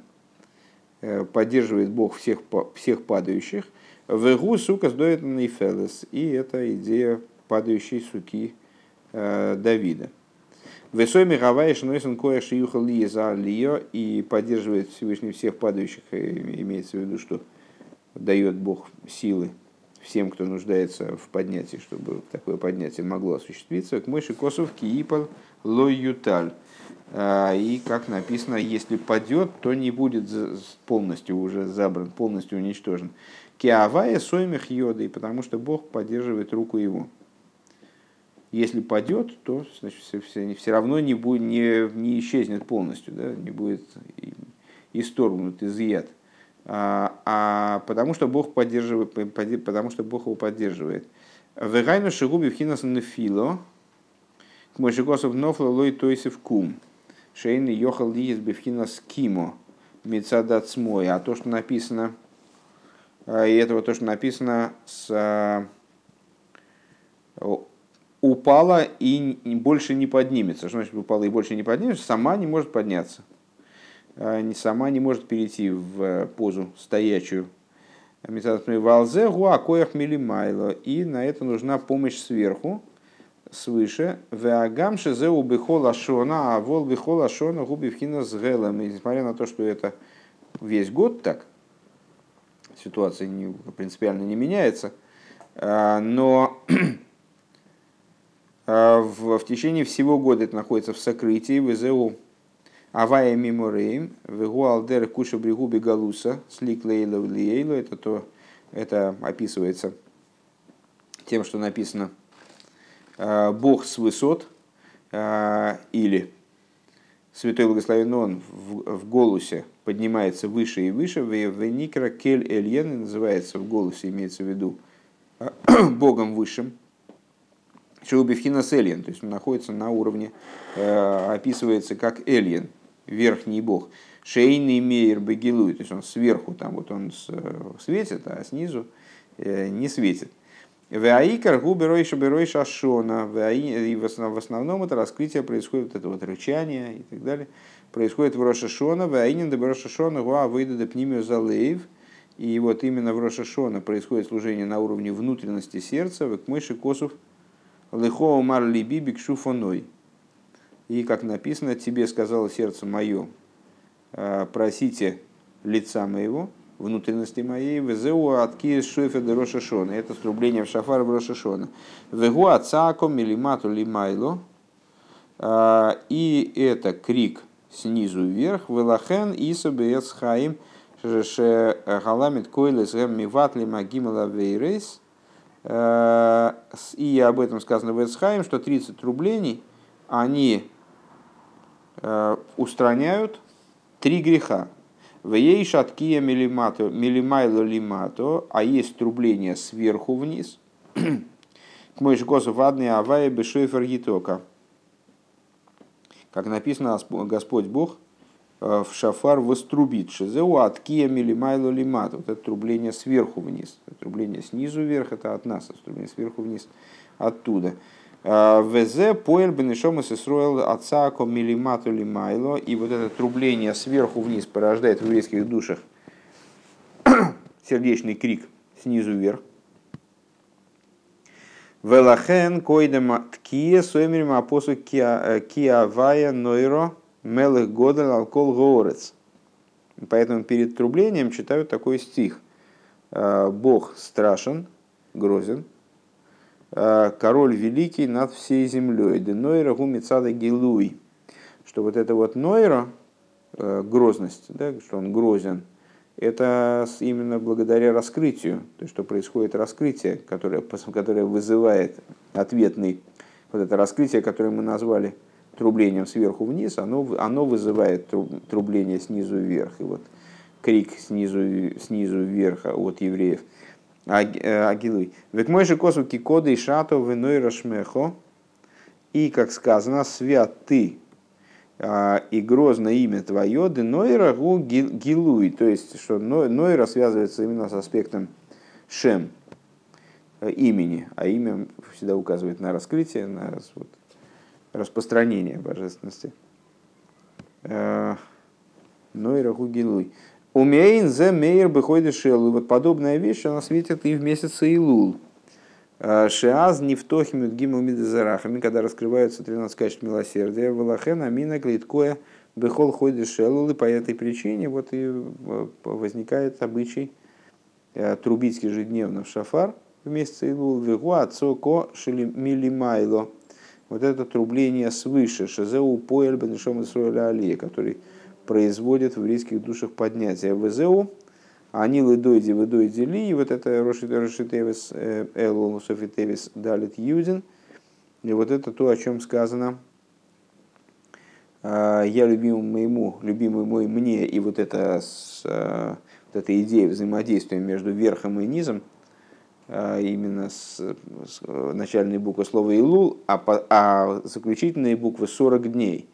э, поддерживает Бог всех, всех падающих. Вегу сука сдоет нейфелес, и это идея падающей суки Давида. Весой Михавай Шнойсен Коя Шиюха Ли за Лио и поддерживает Всевышний всех падающих, имеется в виду, что дает Бог силы всем, кто нуждается в поднятии, чтобы такое поднятие могло осуществиться. К мыши Косов Киипал Лоюталь. А, и, как написано, если падет, то не будет полностью уже забран, полностью уничтожен. Киавая соймих йоды, потому что Бог поддерживает руку его. Если падет, то значит, все, все, все равно не, будет, не, не исчезнет полностью, да, не будет исторгнут, изъят. А, а потому что Бог поддерживает, потому что Бог его поддерживает. Вегайну шигуби вхинас нефило, к мойшикосов нофла лой тойсев кум. Шейны йохал лиес бифхинас кимо. Мецадат смой. А то, что написано, а, и этого то, что написано с упала и больше не поднимется. Что значит упала и больше не поднимется? Сама не может подняться. А, сама не может перейти в э, позу стоячую. Валзе гуакоях милимайло. И на это нужна помощь сверху, свыше. Веагам шезеу бихола шона, а вол бихола шона губи вхина с гелом. И несмотря на то, что это весь год так, ситуация не, принципиально не меняется, а, но в, в течение всего года это находится в сокрытии, в ИЗУ Авая Мимореем, в Алдер Куша Бригуби Галуса, Слик Лейла Лиейлу, это то, это описывается тем, что написано. А, Бог с высот, а, или Святой Благословен Он в, в голосе поднимается выше и выше, в Никра Кель Эльен называется в голосе, имеется в виду Богом высшим, Шеубивхинас Эльен, то есть он находится на уровне, э, описывается как Эльен, верхний бог. Шейный мейер бегилуй, то есть он сверху, там вот он э, светит, а снизу э, не светит. Ваикар губерой шаберой шашона. И в основном это раскрытие происходит, это вот рычание и так далее, происходит в Рошашона. Ваинин да Рошашона гуа выйда да пнимию залеев. И вот именно в Рошашона происходит служение на уровне внутренности сердца, в мыши косов Лехо мар либи бикшуфоной. И, как написано, тебе сказало сердце мое, «А, просите лица моего, внутренности моей, везеу атки шофер де рошашона. Это струбление в шафар в рошашона. Вегу ацако милимату лимайло. А, и это крик снизу вверх. Велахен иса бецхаим ше галамит койлес гэм миватли магимала вейрейс. Э, и об этом сказано в Эцхайм, что 30 рублей, они э, устраняют три греха. В ей шаткия милимайло лимато, а есть трубление сверху вниз. К мой косов адный авая бешойфер гитока. Как написано, Господь Бог Э, в шафар вострубит. Шизеу от кия милимайло лимат. Вот это трубление сверху вниз. Трубление снизу вверх, это от нас. Трубление сверху вниз оттуда. Э, Везе поэль бенешома сесроил отцако милимату лимайло. И вот это трубление сверху вниз порождает в еврейских душах сердечный крик снизу вверх. Велахен койдема ткие соймерим апосу э, киавая нойро Мелых Годал Алкол Гоорец. Поэтому перед трублением читают такой стих. Бог страшен, грозен, король великий над всей землей. Денойра гумицада гилуй. Что вот это вот нойра, грозность, да, что он грозен, это именно благодаря раскрытию, то есть что происходит раскрытие, которое, которое вызывает ответный, вот это раскрытие, которое мы назвали трублением сверху вниз, оно, оно вызывает трубление снизу вверх. И вот крик снизу, снизу вверх от евреев. Агилуй. Век мой же косу кикоды и шато виной рашмехо. И, как сказано, свят ты а, и грозное имя твое, нойра гу гилуй. То есть, что нойра связывается именно с аспектом шем, имени, а имя всегда указывает на раскрытие, на вот, распространение божественности. Нойра гугилуй. Умейн зе мейр быходит шелу. Вот подобная вещь, она светит и в месяц Илул. Э, Шиаз не в тохимют гиму мидезарахами, когда раскрываются 13 качеств милосердия. Валахен амина клиткоя бехол ходит шелул. И по этой причине вот и э, возникает обычай трубить ежедневно в шафар в месяц Илул. Вегуа цоко милимайло вот это трубление свыше, шезеу поэль бенешом Исруэля Алия, который производит в еврейских душах поднятие. Везеу, они лыдойди выдойди ли, и вот это Рошитевис э, Элул Софитевис Далит Юдин, и вот это то, о чем сказано, «А, я любимый моему, любимый мой мне, и вот это, э, вот эта идея взаимодействия между верхом и низом – а, именно с, с начальной буквы слова Илул, а, а заключительные буквы 40 дней.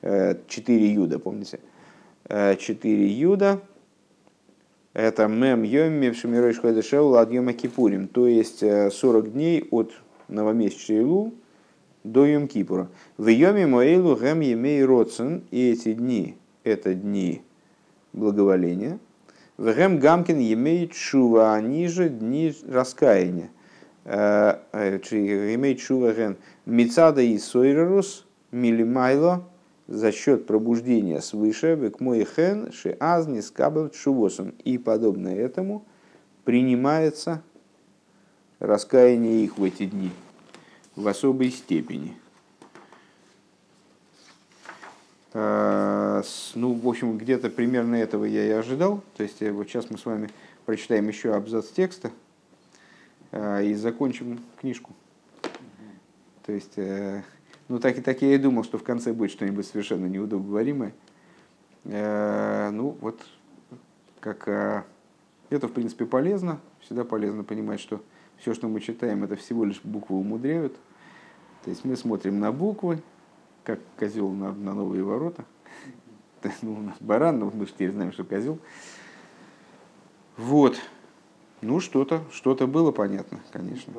4 э, юда, помните? 4 э, юда. Это мем йоми в шамирой шходешеу ладьема кипурим. То есть 40 э, дней от новомесяча Илул до Йом Кипура. В йоме моэлу гэм емей родсен. И эти дни, это дни благоволения – Вегем Гамкин имеет шува, они же дни раскаяния. Э, имеет шува ген Мицада и Сойрерус Милимайло за счет пробуждения свыше, век мой хен, ши азни скабел шувосом. И подобное этому принимается раскаяние их в эти дни в особой степени. Э, ну, в общем, где-то примерно этого я и ожидал. То есть, э, вот сейчас мы с вами прочитаем еще абзац текста э, и закончим книжку. То есть, ну, так и так я и думал, что в конце будет что-нибудь совершенно неудобоваримое. Ну, вот, как это, в принципе, полезно. Всегда полезно понимать, что все, что мы читаем, это всего лишь буквы умудряют. То есть мы смотрим на буквы, как козел на, на новые ворота. Ну, у нас баран, но мы же теперь знаем, что козел. Вот. Ну, что-то, что-то было понятно, конечно.